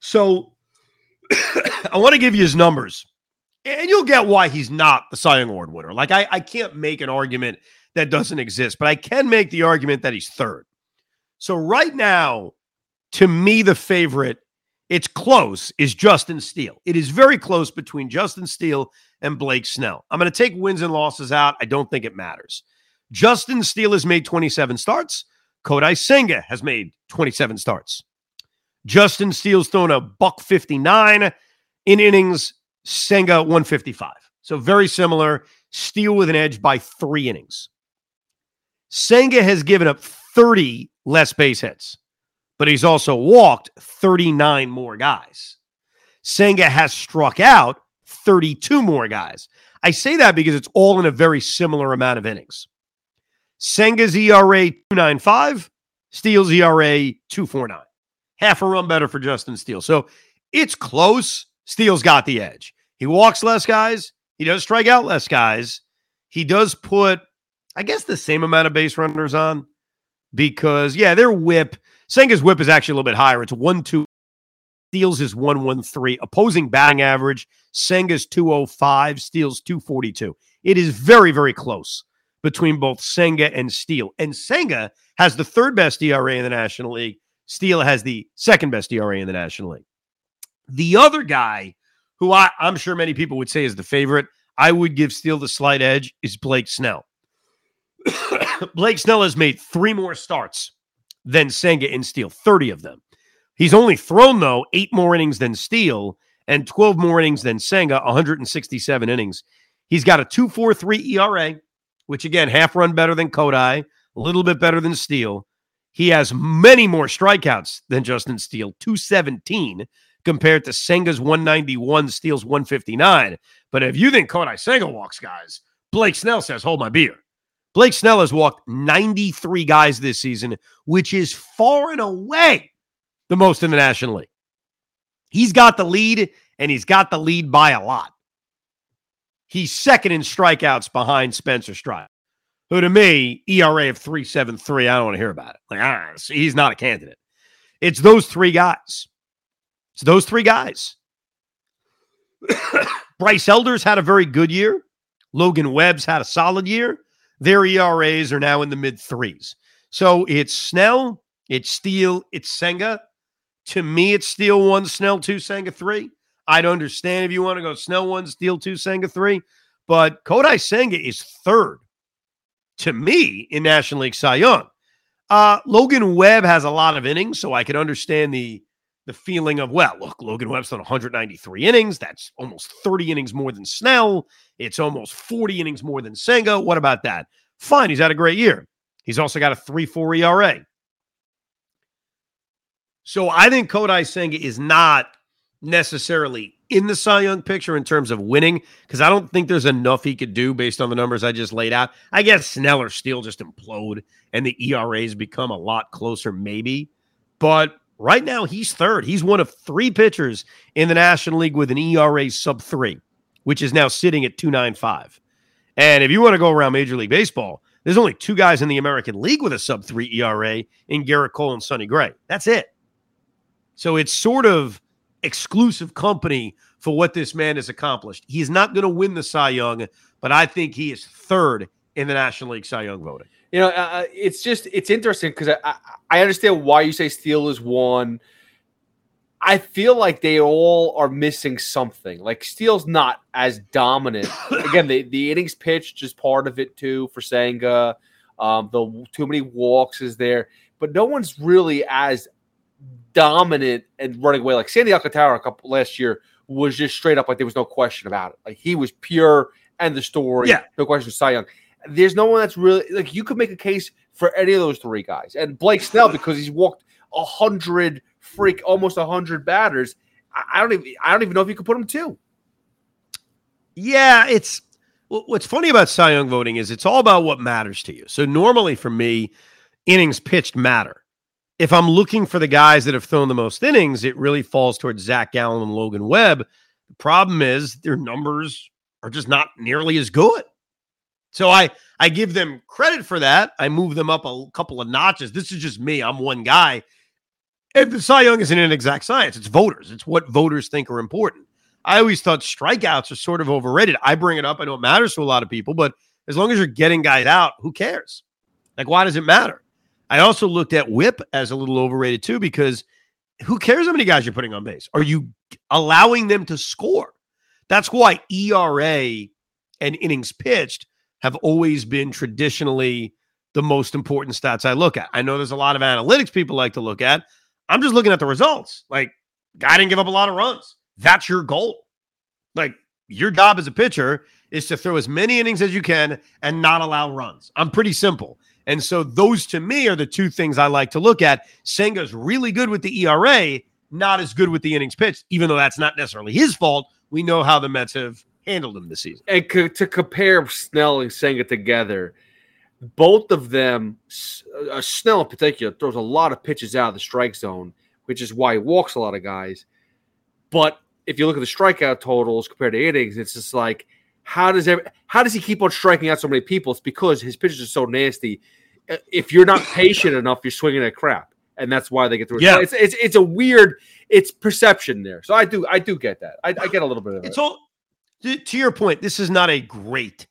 So I want to give you his numbers, and you'll get why he's not the Cy Young Award winner. Like, I, I can't make an argument that doesn't exist, but I can make the argument that he's third. So, right now, to me, the favorite, it's close, is Justin Steele. It is very close between Justin Steele and Blake Snell. I'm going to take wins and losses out. I don't think it matters. Justin Steele has made 27 starts. Kodai Senga has made 27 starts. Justin Steele's thrown a buck 59 in innings, Senga 155. So very similar. Steele with an edge by three innings. Senga has given up 30 less base hits, but he's also walked 39 more guys. Senga has struck out 32 more guys. I say that because it's all in a very similar amount of innings. Senga's ERA 295, Steele's ERA 249. Half a run better for Justin Steele. So it's close. Steele's got the edge. He walks less guys. He does strike out less guys. He does put, I guess, the same amount of base runners on because, yeah, their whip, Senga's whip is actually a little bit higher. It's 1 2. Steele's is 113. Opposing batting average, Senga's 205, Steele's 242. It is very, very close between both Senga and Steele. And Senga has the third best ERA in the National League. Steele has the second best ERA in the National League. The other guy who I, I'm sure many people would say is the favorite, I would give Steele the slight edge, is Blake Snell. Blake Snell has made three more starts than Senga and Steele, 30 of them. He's only thrown, though, eight more innings than Steele and 12 more innings than Senga, 167 innings. He's got a 2.43 ERA, which again, half run better than Kodai, a little bit better than Steele. He has many more strikeouts than Justin Steele, 217 compared to Senga's 191, Steele's 159. But if you think Kodai Senga walks guys, Blake Snell says, hold my beer. Blake Snell has walked 93 guys this season, which is far and away the most in the National League. He's got the lead and he's got the lead by a lot. He's second in strikeouts behind Spencer Strider, who to me, ERA of 373, I don't want to hear about it. Like, ah, he's not a candidate. It's those three guys. It's those three guys. Bryce Elder's had a very good year. Logan Webb's had a solid year. Their ERAs are now in the mid threes. So it's Snell, it's Steele, it's Senga. To me, it's Steele one, Snell two, Senga three. I'd understand if you want to go Snell one, Steele two, Senga three. But Kodai Senga is third to me in National League Cy Young. Uh, Logan Webb has a lot of innings, so I can understand the the feeling of, well, look, Logan Webb's done 193 innings. That's almost 30 innings more than Snell. It's almost 40 innings more than Senga. What about that? Fine, he's had a great year. He's also got a 3 4 ERA. So I think Kodai Senga is not necessarily in the Cy Young picture in terms of winning because I don't think there's enough he could do based on the numbers I just laid out. I guess Snell or Steele just implode and the ERAs become a lot closer, maybe. But Right now, he's third. He's one of three pitchers in the National League with an ERA sub three, which is now sitting at 295. And if you want to go around Major League Baseball, there's only two guys in the American League with a sub three ERA in Gerrit Cole and Sonny Gray. That's it. So it's sort of exclusive company for what this man has accomplished. He's not going to win the Cy Young, but I think he is third in the National League Cy Young voting. You know, uh, uh it's just it's interesting because I, I understand why you say Steele is one. I feel like they all are missing something. Like Steele's not as dominant. Again, the, the innings pitched is part of it too for Senga. Um, the too many walks is there, but no one's really as dominant and running away. Like Sandy Alcantara a couple last year was just straight up like there was no question about it. Like he was pure and the story. Yeah, no question. Cy Young there's no one that's really like you could make a case for any of those three guys. And Blake Snell, because he's walked a hundred freak, almost a hundred batters. I, don't even I don't even know if you could put him two. Yeah, it's what's funny about Cy Young voting is it's all about what matters to you. So normally for me, innings pitched matter. If I'm looking for the guys that have thrown the most innings, it really falls towards Zac Gallen and Logan Webb. The problem is their numbers are just not nearly as good. So I I give them credit for that. I move them up a couple of notches. This is just me. I'm one guy. And the Cy Young isn't an exact science. It's voters. It's what voters think are important. I always thought strikeouts are sort of overrated. I bring it up. I know it matters to a lot of people, but as long as you're getting guys out, who cares? Like, why does it matter? I also looked at whip as a little overrated too, because who cares how many guys you're putting on base? Are you allowing them to score? That's why ERA and innings pitched have always been traditionally the most important stats I look at. I know there's a lot of analytics people like to look at. I'm just looking at the results. Like, guy didn't give up a lot of runs. That's your goal. Like, your job as a pitcher is to throw as many innings as you can and not allow runs. I'm pretty simple. And so those to me are the two things I like to look at. Senga's really good with the ERA, not as good with the innings pitched, even though that's not necessarily his fault. We know how the Mets have handled him this season. And co- to compare Snell and Senga together, both of them, uh, Snell in particular, throws a lot of pitches out of the strike zone, which is why he walks a lot of guys. But if you look at the strikeout totals compared to innings, it's just like how does every, how does he keep on striking out so many people? It's because his pitches are so nasty. If you're not patient enough, you're swinging at crap, and that's why they get through. Yeah, it's, it's it's a weird it's perception there. So I do I do get that. I, I get a little bit of it. It's all to your point, this is not a great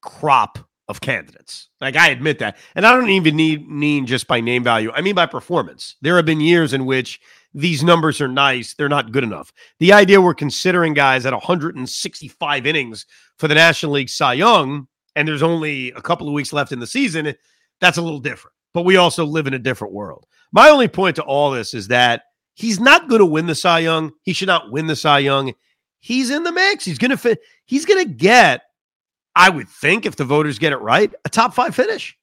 crop of candidates. Like I admit that. And I don't even need mean just by name value. I mean by performance. There have been years in which these numbers are nice, they're not good enough. The idea we're considering guys at 165 innings for the National League Cy Young and there's only a couple of weeks left in the season, that's a little different. But we also live in a different world. My only point to all this is that he's not going to win the Cy Young. He should not win the Cy Young he's in the mix. He's gonna fit. He's gonna get. I would think if the voters get it right, a top five finish.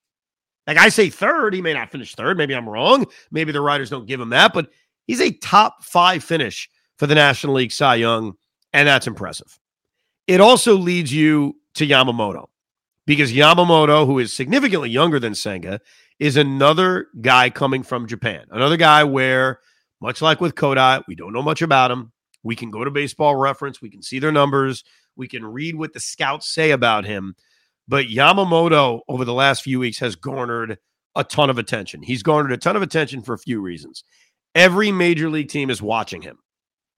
Like I say, third. He may not finish third. Maybe I'm wrong. Maybe the writers don't give him that, but he's a top five finish for the National League Cy Young, and that's impressive. It also leads you to Yamamoto because Yamamoto, who is significantly younger than Senga, is another guy coming from Japan. Another guy where, much like with Kodai, we don't know much about him. We can go to baseball reference, we can see their numbers, we can read what the scouts say about him. But Yamamoto over the last few weeks has garnered a ton of attention. He's garnered a ton of attention for a few reasons. Every major league team is watching him.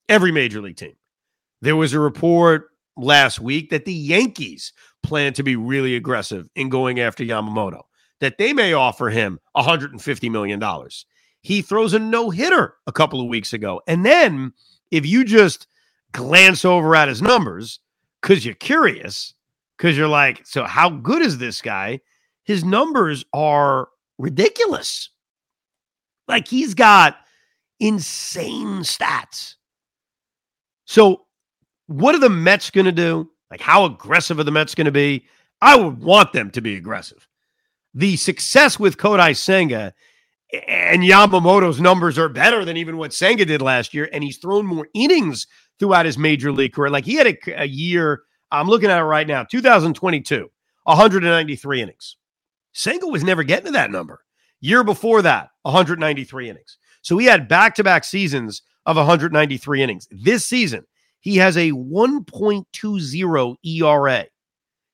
Every major league team. There was a report last week that the Yankees plan to be really aggressive in going after Yamamoto, that they may offer him $150 million. He throws a no hitter a couple of weeks ago. And then if you just glance over at his numbers because you're curious, because you're like, so how good is this guy? His numbers are ridiculous. Like he's got insane stats. So, what are the Mets going to do? Like, how aggressive are the Mets going to be? I would want them to be aggressive. The success with Kodai Senga and Yamamoto's numbers are better than even what Senga did last year, and he's thrown more innings throughout his major league career. Like he had a, a year, I'm looking at it right now, 2022, 193 innings. Senga was never getting to that number. Year before that, 193 innings. So he had back to back seasons of 193 innings. This season, he has a 1.20 ERA.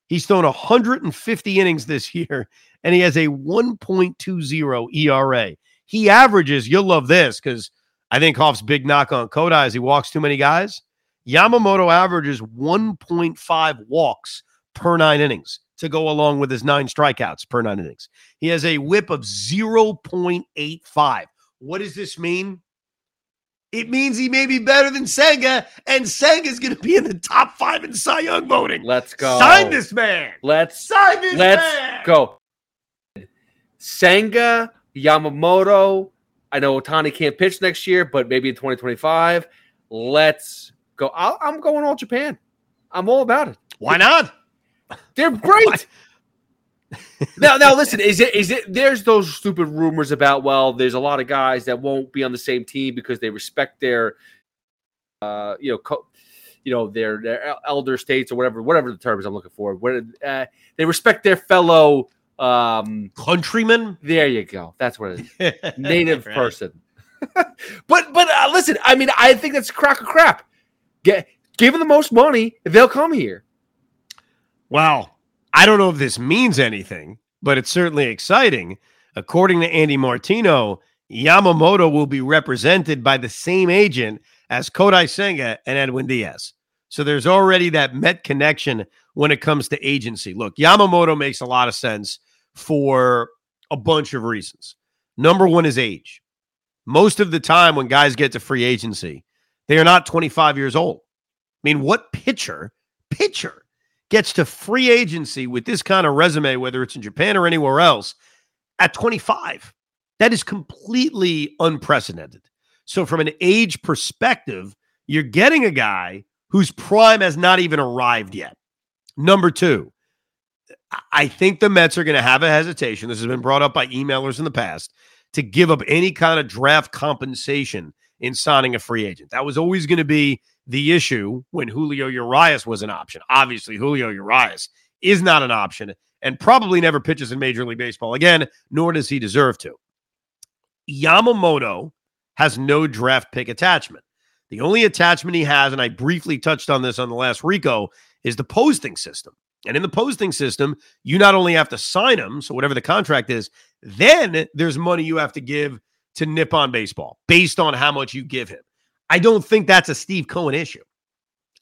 He's thrown 150 innings this year, and he has a 1.20 ERA. He averages, you'll love this because I think Hoff's big knock on Kodai is he walks too many guys. Yamamoto averages 1.5 walks per nine innings to go along with his nine strikeouts per nine innings. He has a whip of 0.85. What does this mean? It means he may be better than Senga, and Senga is going to be in the top five in Cy Young voting. Let's go. Sign this man. Let's sign this let's man. go. Senga, Yamamoto. I know Ohtani can't pitch next year, but maybe in 2025. Let's go. i am going all Japan. I'm all about it. Why not? They're great. now, now listen. Is it is it? There's those stupid rumors about. Well, there's a lot of guys that won't be on the same team because they respect their, uh, you know, co- you know, their their elder states or whatever, whatever the terms I'm looking for. Where uh, they respect their fellow um countrymen. There you go. That's what it is. Native right. person. but but uh, listen, I mean, I think that's crack of crap. Get give them the most money, they'll come here. Wow. I don't know if this means anything, but it's certainly exciting. According to Andy Martino, Yamamoto will be represented by the same agent as Kodai Senga and Edwin Diaz. So there's already that Met connection when it comes to agency. Look, Yamamoto makes a lot of sense for a bunch of reasons. Number one is age. Most of the time, when guys get to free agency, they are not 25 years old. I mean, what pitcher, pitcher gets to free agency with this kind of resume, whether it's in Japan or anywhere else, at 25? That is completely unprecedented. So, from an age perspective, you're getting a guy whose prime has not even arrived yet. Number two, I think the Mets are going to have a hesitation. This has been brought up by emailers in the past to give up any kind of draft compensation in signing a free agent. That was always going to be the issue when Julio Urias was an option. Obviously, Julio Urias is not an option and probably never pitches in Major League Baseball again, nor does he deserve to. Yamamoto has no draft pick attachment. The only attachment he has, and I briefly touched on this on the last Rico, is the posting system. And in the posting system, you not only have to sign him, so whatever the contract is, then there's money you have to give to Nippon Baseball based on how much you give him. I don't think that's a Steve Cohen issue.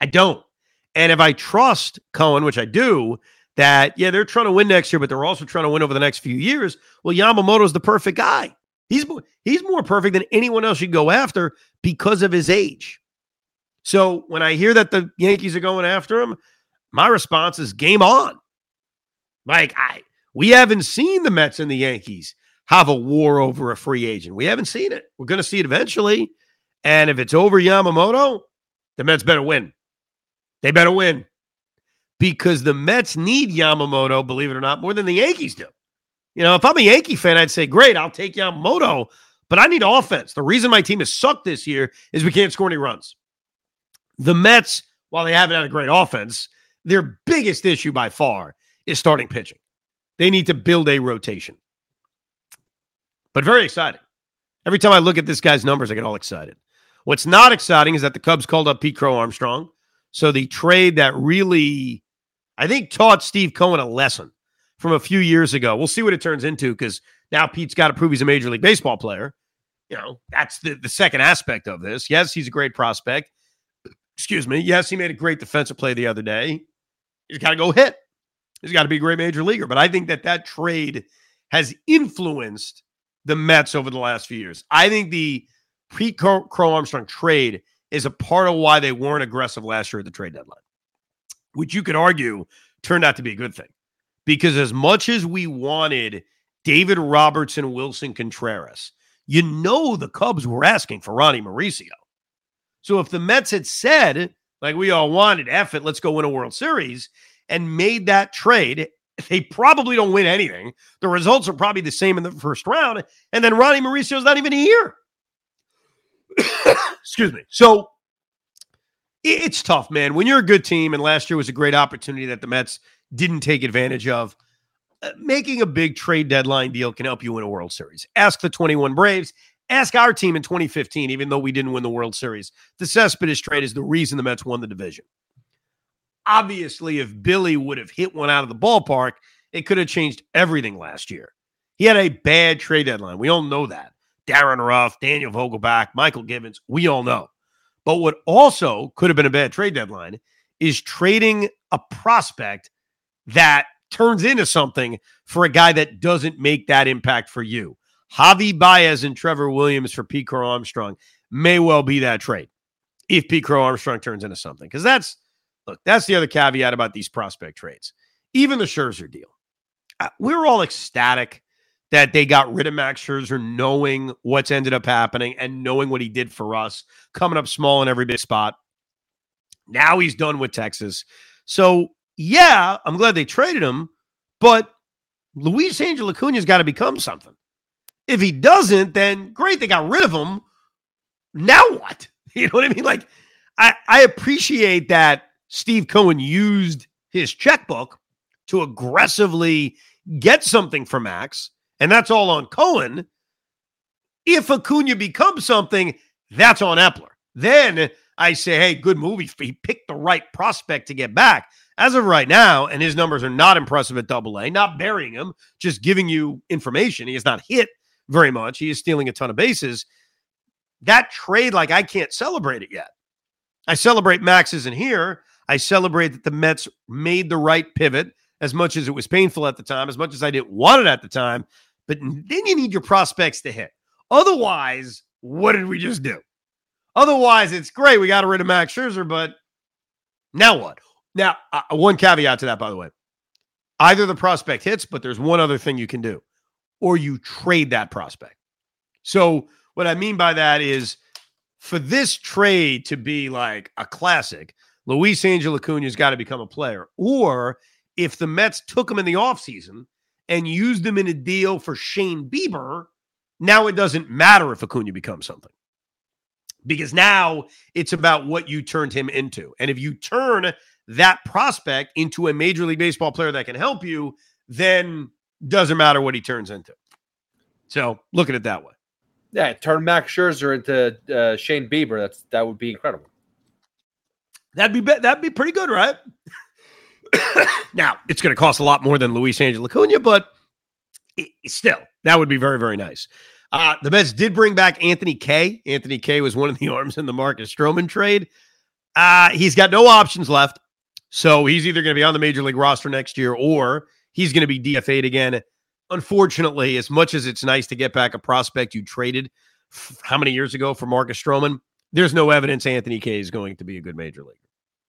I don't. And if I trust Cohen, which I do, that yeah, they're trying to win next year, but they're also trying to win over the next few years. Well, Yamamoto's the perfect guy. He's he's more perfect than anyone else you go after because of his age. So when I hear that the Yankees are going after him, my response is game on. Like I we haven't seen the Mets and the Yankees have a war over a free agent. We haven't seen it. We're going to see it eventually. And if it's over Yamamoto, the Mets better win. They better win because the Mets need Yamamoto, believe it or not, more than the Yankees do. You know, if I'm a Yankee fan, I'd say, great, I'll take Yamamoto, but I need offense. The reason my team has sucked this year is we can't score any runs. The Mets, while they haven't had a great offense, their biggest issue by far is starting pitching. They need to build a rotation. But very exciting. Every time I look at this guy's numbers, I get all excited. What's not exciting is that the Cubs called up Pete Crow Armstrong. So the trade that really, I think, taught Steve Cohen a lesson from a few years ago. We'll see what it turns into because now Pete's got to prove he's a Major League Baseball player. You know, that's the, the second aspect of this. Yes, he's a great prospect. Excuse me. Yes, he made a great defensive play the other day. He's got to go hit. He's got to be a great major leaguer. But I think that that trade has influenced the Mets over the last few years. I think the Pete Crow Armstrong trade is a part of why they weren't aggressive last year at the trade deadline, which you could argue turned out to be a good thing. Because as much as we wanted David Robertson, Willson Contreras, you know the Cubs were asking for Ronny Mauricio. So if the Mets had said, like we all wanted, F it, let's go win a World Series, and made that trade, they probably don't win anything. The results are probably the same in the first round. And then Ronny Mauricio's not even here. Excuse me. So it's tough, man. When you're a good team, and last year was a great opportunity that the Mets didn't take advantage of, uh, making a big trade deadline deal can help you win a World Series. Ask the 21 Braves. Ask our team in 2015, even though we didn't win the World Series. The Cespedes trade is the reason the Mets won the division. Obviously, if Billy would have hit one out of the ballpark, it could have changed everything last year. He had a bad trade deadline. We all know that. Darin Ruf, Daniel Vogelbach, Mychal Givens, we all know. But what also could have been a bad trade deadline is trading a prospect that turns into something for a guy that doesn't make that impact for you. Javi Baez and Trevor Williams for Pete Crow Armstrong may well be that trade if Pete Crow Armstrong turns into something. Because that's, look, that's the other caveat about these prospect trades. Even the Scherzer deal. Uh, we're all ecstatic that they got rid of Max Scherzer, knowing what's ended up happening and knowing what he did for us, coming up small in every big spot. Now he's done with Texas. So, yeah, I'm glad they traded him, but Luis Angel Acuna's got to become something. If he doesn't, then great, they got rid of him. Now what? You know what I mean? Like, I, I appreciate that Steve Cohen used his checkbook to aggressively get something for Max and that's all on Cohen. If Acuna becomes something, that's on Eppler. Then I say, hey, good movie. He picked the right prospect to get back. As of right now, and his numbers are not impressive at double A, not burying him, just giving you information. He has not hit very much. He is stealing a ton of bases. That trade, like, I can't celebrate it yet. I celebrate Max isn't here. I celebrate that the Mets made the right pivot as much as it was painful at the time, as much as I didn't want it at the time. But then you need your prospects to hit. Otherwise, what did we just do? Otherwise, it's great. We got rid of Max Scherzer, but now what? Now, uh, one caveat to that, by the way. Either the prospect hits, but there's one other thing you can do, or you trade that prospect. So, what I mean by that is for this trade to be like a classic, Luis Angel Acuna's got to become a player. Or if the Mets took him in the offseason and used him in a deal for Shane Bieber, now it doesn't matter if Acuna becomes something. Because now it's about what you turned him into. And if you turn that prospect into a Major League Baseball player that can help you, then doesn't matter what he turns into. So look at it that way. Yeah, turn Max Scherzer into uh, Shane Bieber. That's that would be incredible. That'd be that'd be pretty good, right? now, it's going to cost a lot more than Luis Angel Acuna, but still, that would be very, very nice. Uh, the Mets did bring back Anthony Kay. Anthony Kay was one of the arms in the Marcus Stroman trade. Uh, he's got no options left. So he's either going to be on the major league roster next year or he's going to be DFA'd again. Unfortunately, as much as it's nice to get back a prospect you traded how many years ago for Marcus Stroman, there's no evidence Anthony Kay is going to be a good major leaguer.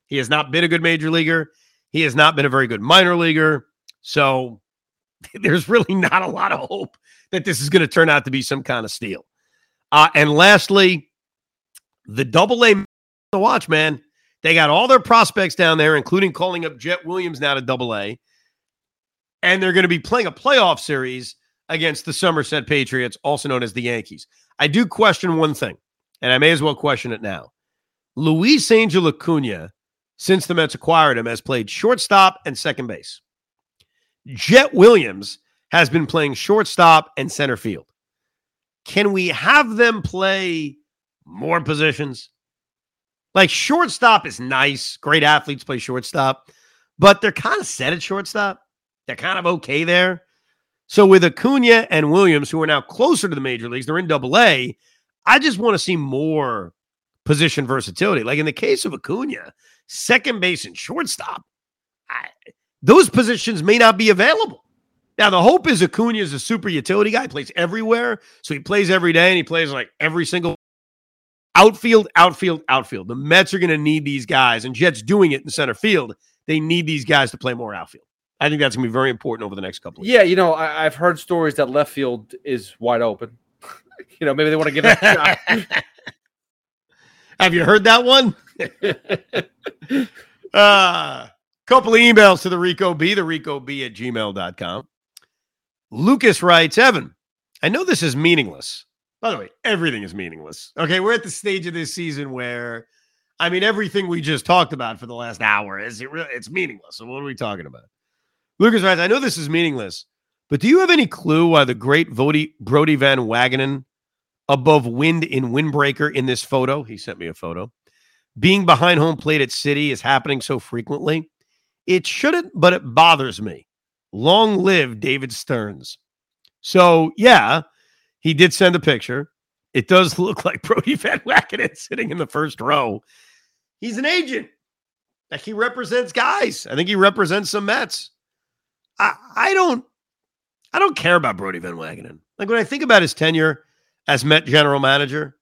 He has not been a good major leaguer. He has not been a very good minor leaguer. So there's really not a lot of hope that this is going to turn out to be some kind of steal. Uh, and lastly, the double A to watch, man. They got all their prospects down there, including calling up Jett Williams now to double A. And they're going to be playing a playoff series against the Somerset Patriots, also known as the Yankees. I do question one thing, and I may as well question it now. Luis Angel Acuna since the Mets acquired him has played shortstop and second base. Jett Williams has been playing shortstop and center field. Can we have them play more positions. Like shortstop is nice. Great athletes play shortstop, but they're kind of set at shortstop. They're kind of okay there. So with Acuna and Williams, who are now closer to the major leagues, they're in double A. I just want to see more position versatility. Like in the case of Acuna, second base and shortstop, I, those positions may not be available. Now, the hope is Acuna is a super utility guy, plays everywhere. So he plays every day and he plays like every single outfield, outfield, outfield. The Mets are going to need these guys, and Jett's doing it in center field. They need these guys to play more outfield. I think that's going to be very important over the next couple of years. Yeah, you know, I, have heard stories that left field is wide open. you know, maybe they want to give that shot. Have you heard that one? uh, couple of emails to the Rico B, the Rico B at gmail.com. Lucas writes, Evan, I know this is meaningless. By the way, everything is meaningless. Okay, we're at the stage of this season where, I mean, everything we just talked about for the last hour is it really, it's meaningless. So what are we talking about? Lucas writes, I know this is meaningless, but do you have any clue why the great Vody, Brodie Van Wagenen above wind in windbreaker in this photo? He sent me a photo. Being behind home plate at Citi is happening so frequently. It shouldn't, but it bothers me. Long live David Stearns. So, yeah, he did send a picture. It does look like Brodie Van Wagenen sitting in the first row. He's an agent. Like he represents guys. I think he represents some Mets. I, I don't I don't care about Brodie Van Wagenen. Like when I think about his tenure as Met general manager,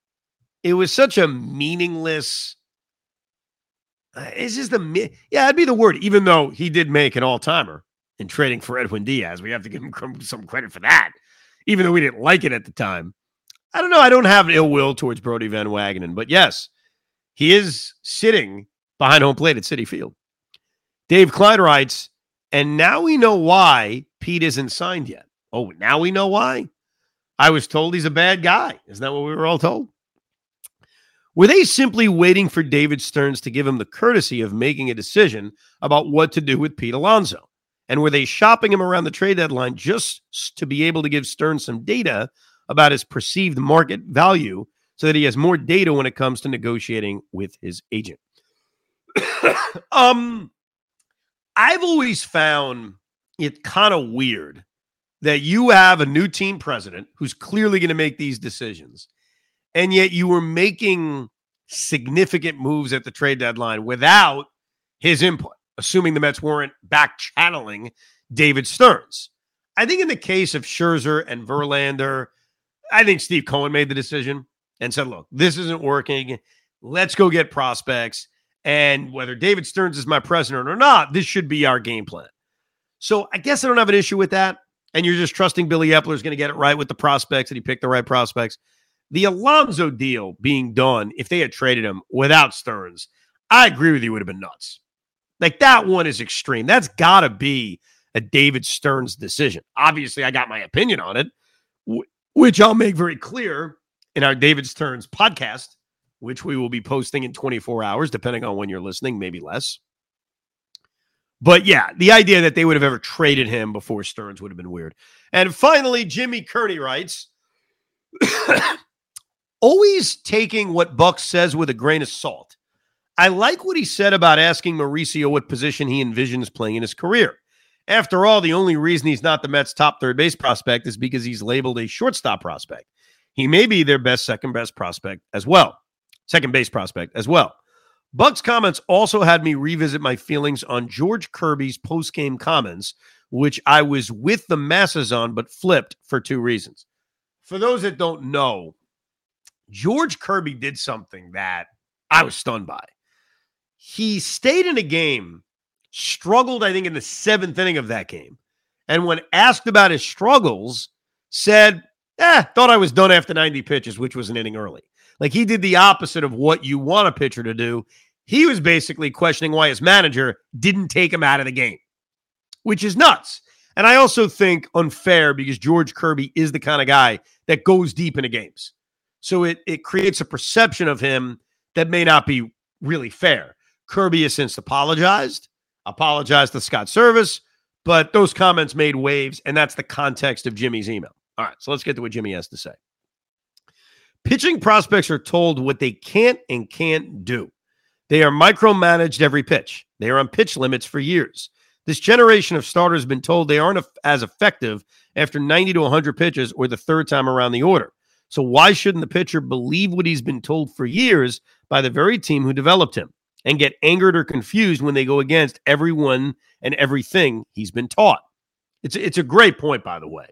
it was such a meaningless. Uh, it's just a yeah, that'd be the word. Even though he did make an all timer in trading for Edwin Diaz, we have to give him some credit for that. Even though we didn't like it at the time, I don't know. I don't have ill will towards Brodie Van Wagenen, but yes, he is sitting behind home plate at Citi Field. Dave Klein writes, and now we know why Pete isn't signed yet. Oh, now we know why? I was told he's a bad guy. Isn't that what we were all told? Were they simply waiting for David Stearns to give him the courtesy of making a decision about what to do with Pete Alonso? And were they shopping him around the trade deadline just to be able to give Stearns some data about his perceived market value so that he has more data when it comes to negotiating with his agent? um, I've always found it kind of weird that you have a new team president who's clearly going to make these decisions, and yet you were making significant moves at the trade deadline without his input, assuming the Mets weren't back channeling David Stearns. I think in the case of Scherzer and Verlander, I think Steve Cohen made the decision and said, look, this isn't working. Let's go get prospects. And whether David Stearns is my president or not, this should be our game plan. So I guess I don't have an issue with that. And you're just trusting Billy Eppler is going to get it right with the prospects and he picked the right prospects. The Alonso deal being done, if they had traded him without Stearns, I agree with you, would have been nuts. Like that one is extreme. That's got to be a David Stearns decision. Obviously, I got my opinion on it, which I'll make very clear in our David Stearns podcast which we will be posting in 24 hours, depending on when you're listening, maybe less. But yeah, the idea that they would have ever traded him before Stearns would have been weird. And finally, Jimmy Kearney writes Always taking what Buck says with a grain of salt. I like what he said about asking Mauricio what position he envisions playing in his career. After all, the only reason he's not the Mets' top third base prospect is because he's labeled a shortstop prospect. He may be their best second best prospect as well second base prospect as well. Buck's comments also had me revisit my feelings on George Kirby's post-game comments, which I was with the masses on, but flipped for two reasons. For those that don't know, George Kirby did something that I was stunned by. He stayed in a game, struggled, I think, in the seventh inning of that game. And when asked about his struggles, said, eh, thought I was done after 90 pitches, which was an inning early. Like he did the opposite of what you want a pitcher to do. He was basically questioning why his manager didn't take him out of the game, which is nuts. And I also think unfair because George Kirby is the kind of guy that goes deep into games. So it, it creates a perception of him that may not be really fair. Kirby has since apologized, apologized to Scott Servais, but those comments made waves, and that's the context of Jimmy's email. All right, so let's get to what Jimmy has to say. Pitching prospects are told what they can't and can't do. They are micromanaged every pitch. They are on pitch limits for years. This generation of starters has been told they aren't as effective after 90 to 100 pitches or the third time around the order. So, why shouldn't the pitcher believe what he's been told for years by the very team who developed him and get angered or confused when they go against everyone and everything he's been taught? It's, it's a great point, by the way.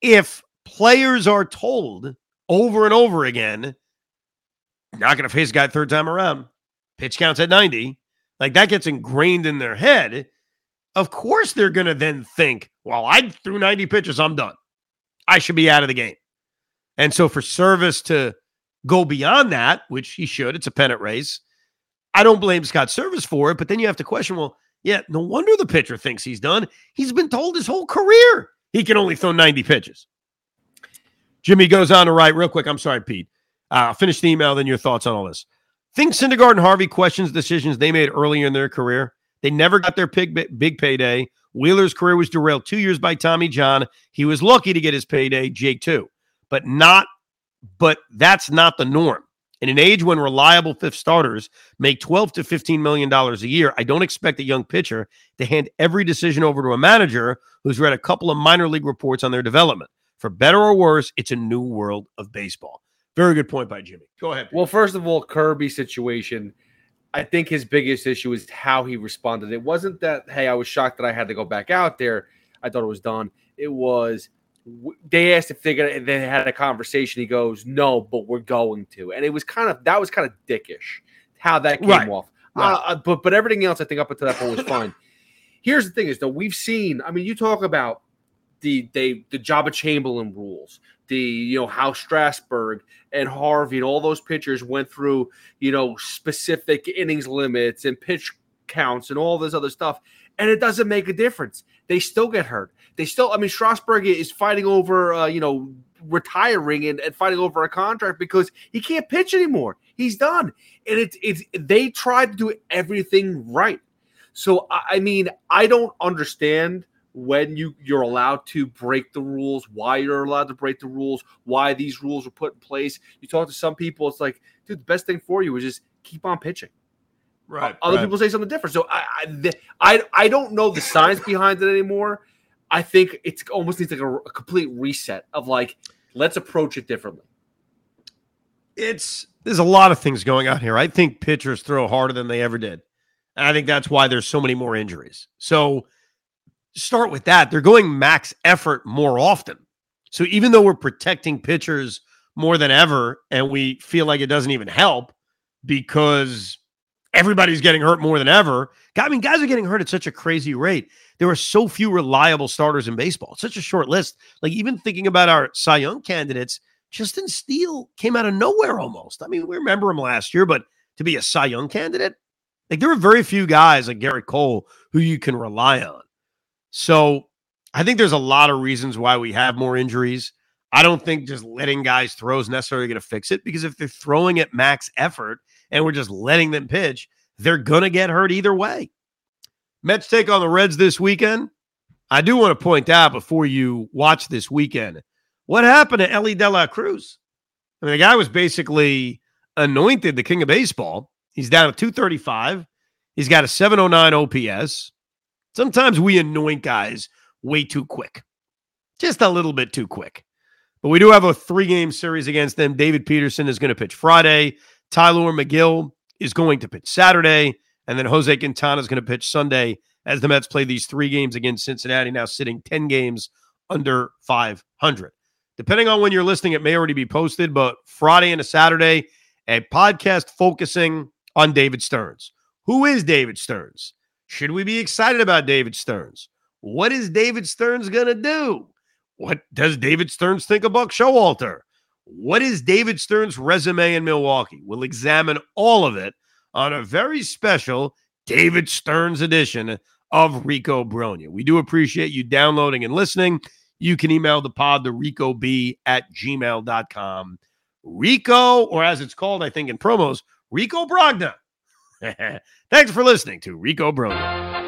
If players are told over and over again, not going to face a guy third time around, pitch counts at 90, like that gets ingrained in their head. Of course, they're going to then think, well, I threw 90 pitches, I'm done. I should be out of the game. And so for Servais to go beyond that, which he should, it's a pennant race. I don't blame Scott Servais for it, but then you have to question, well, yeah, no wonder the pitcher thinks he's done. He's been told his whole career he can only throw 90 pitches. Jimmy goes on to write real quick. I'm sorry, Pete. Uh, I'll finish the email, then your thoughts on all this. Think Syndergaard and Harvey questions decisions they made earlier in their career. They never got their big, big payday. Wheeler's career was derailed two years by Tommy John. He was lucky to get his payday, Jake too, but not. But that's not the norm. In an age when reliable fifth starters make 12 to 15 million dollars a year, I don't expect a young pitcher to hand every decision over to a manager who's read a couple of minor league reports on their development. For better or worse, it's a new world of baseball. Very good point by Jimmy. Go ahead. Well, first of all, Kirby situation. I think his biggest issue is how he responded. It wasn't that, hey, I was shocked that I had to go back out there. I thought it was done. It was they asked if they're gonna they had a conversation. He goes, "No, but we're going to," and it was kind of that was kind of dickish how that came right. off. Right. Uh, but but everything else, I think up until that point was fine. Here's the thing: is though we've seen. I mean, you talk about the they the Joba Chamberlain rules, the you know how Strasburg and Harvey and all those pitchers went through you know specific innings limits and pitch counts and all this other stuff, and it doesn't make a difference. They still get hurt. They still, I mean, Strasburg is fighting over uh, you know retiring and, and fighting over a contract because he can't pitch anymore. He's done, and it's it's they tried to do everything right. So I I mean, I don't understand when you you're allowed to break the rules, why you're allowed to break the rules, why these rules were put in place. You talk to some people, it's like, dude, the best thing for you is just keep on pitching. Right. Other right. people say something different. So I, I I I don't know the science behind it anymore. I think it's almost needs like a, a complete reset of like let's approach it differently. It's there's a lot of things going on here. I think pitchers throw harder than they ever did. And I think that's why there's so many more injuries. So start with that. They're going max effort more often. So even though we're protecting pitchers more than ever, and we feel like it doesn't even help because everybody's getting hurt more than ever. I mean, guys are getting hurt at such a crazy rate. There are so few reliable starters in baseball. It's such a short list. Like even thinking about our Cy Young candidates, Justin Steele came out of nowhere almost. I mean, we remember him last year, but to be a Cy Young candidate, like there are very few guys like Gerrit Cole who you can rely on. So I think there's a lot of reasons why we have more injuries. I don't think just letting guys throw is necessarily going to fix it because if they're throwing at max effort and we're just letting them pitch, they're going to get hurt either way. Mets take on the Reds this weekend. I do want to point out before you watch this weekend what happened to Elly De La Cruz. I mean, the guy was basically anointed the king of baseball. He's down at 235. He's got a 709 OPS. Sometimes we anoint guys way too quick, just a little bit too quick. But we do have a three game series against them. David Peterson is going to pitch Friday. Tylor Megill is going to pitch Saturday. And then Jose Quintana is going to pitch Sunday as the Mets play these three games against Cincinnati, now sitting 10 games under 500. Depending on when you're listening, it may already be posted, but Friday and a Saturday, a podcast focusing on David Stearns. Who is David Stearns? Should we be excited about David Stearns? What is David Stearns going to do? What does David Stearns think of Buck Showalter? What is David Stearns' resume in Milwaukee? We'll examine all of it on a very special David Stearns' edition of Rico Brogna. We do appreciate you downloading and listening. You can email the pod to ricob at gmail.com. Rico, or as it's called, I think in promos, Rico Brogna. Thanks for listening to Rico Brogna.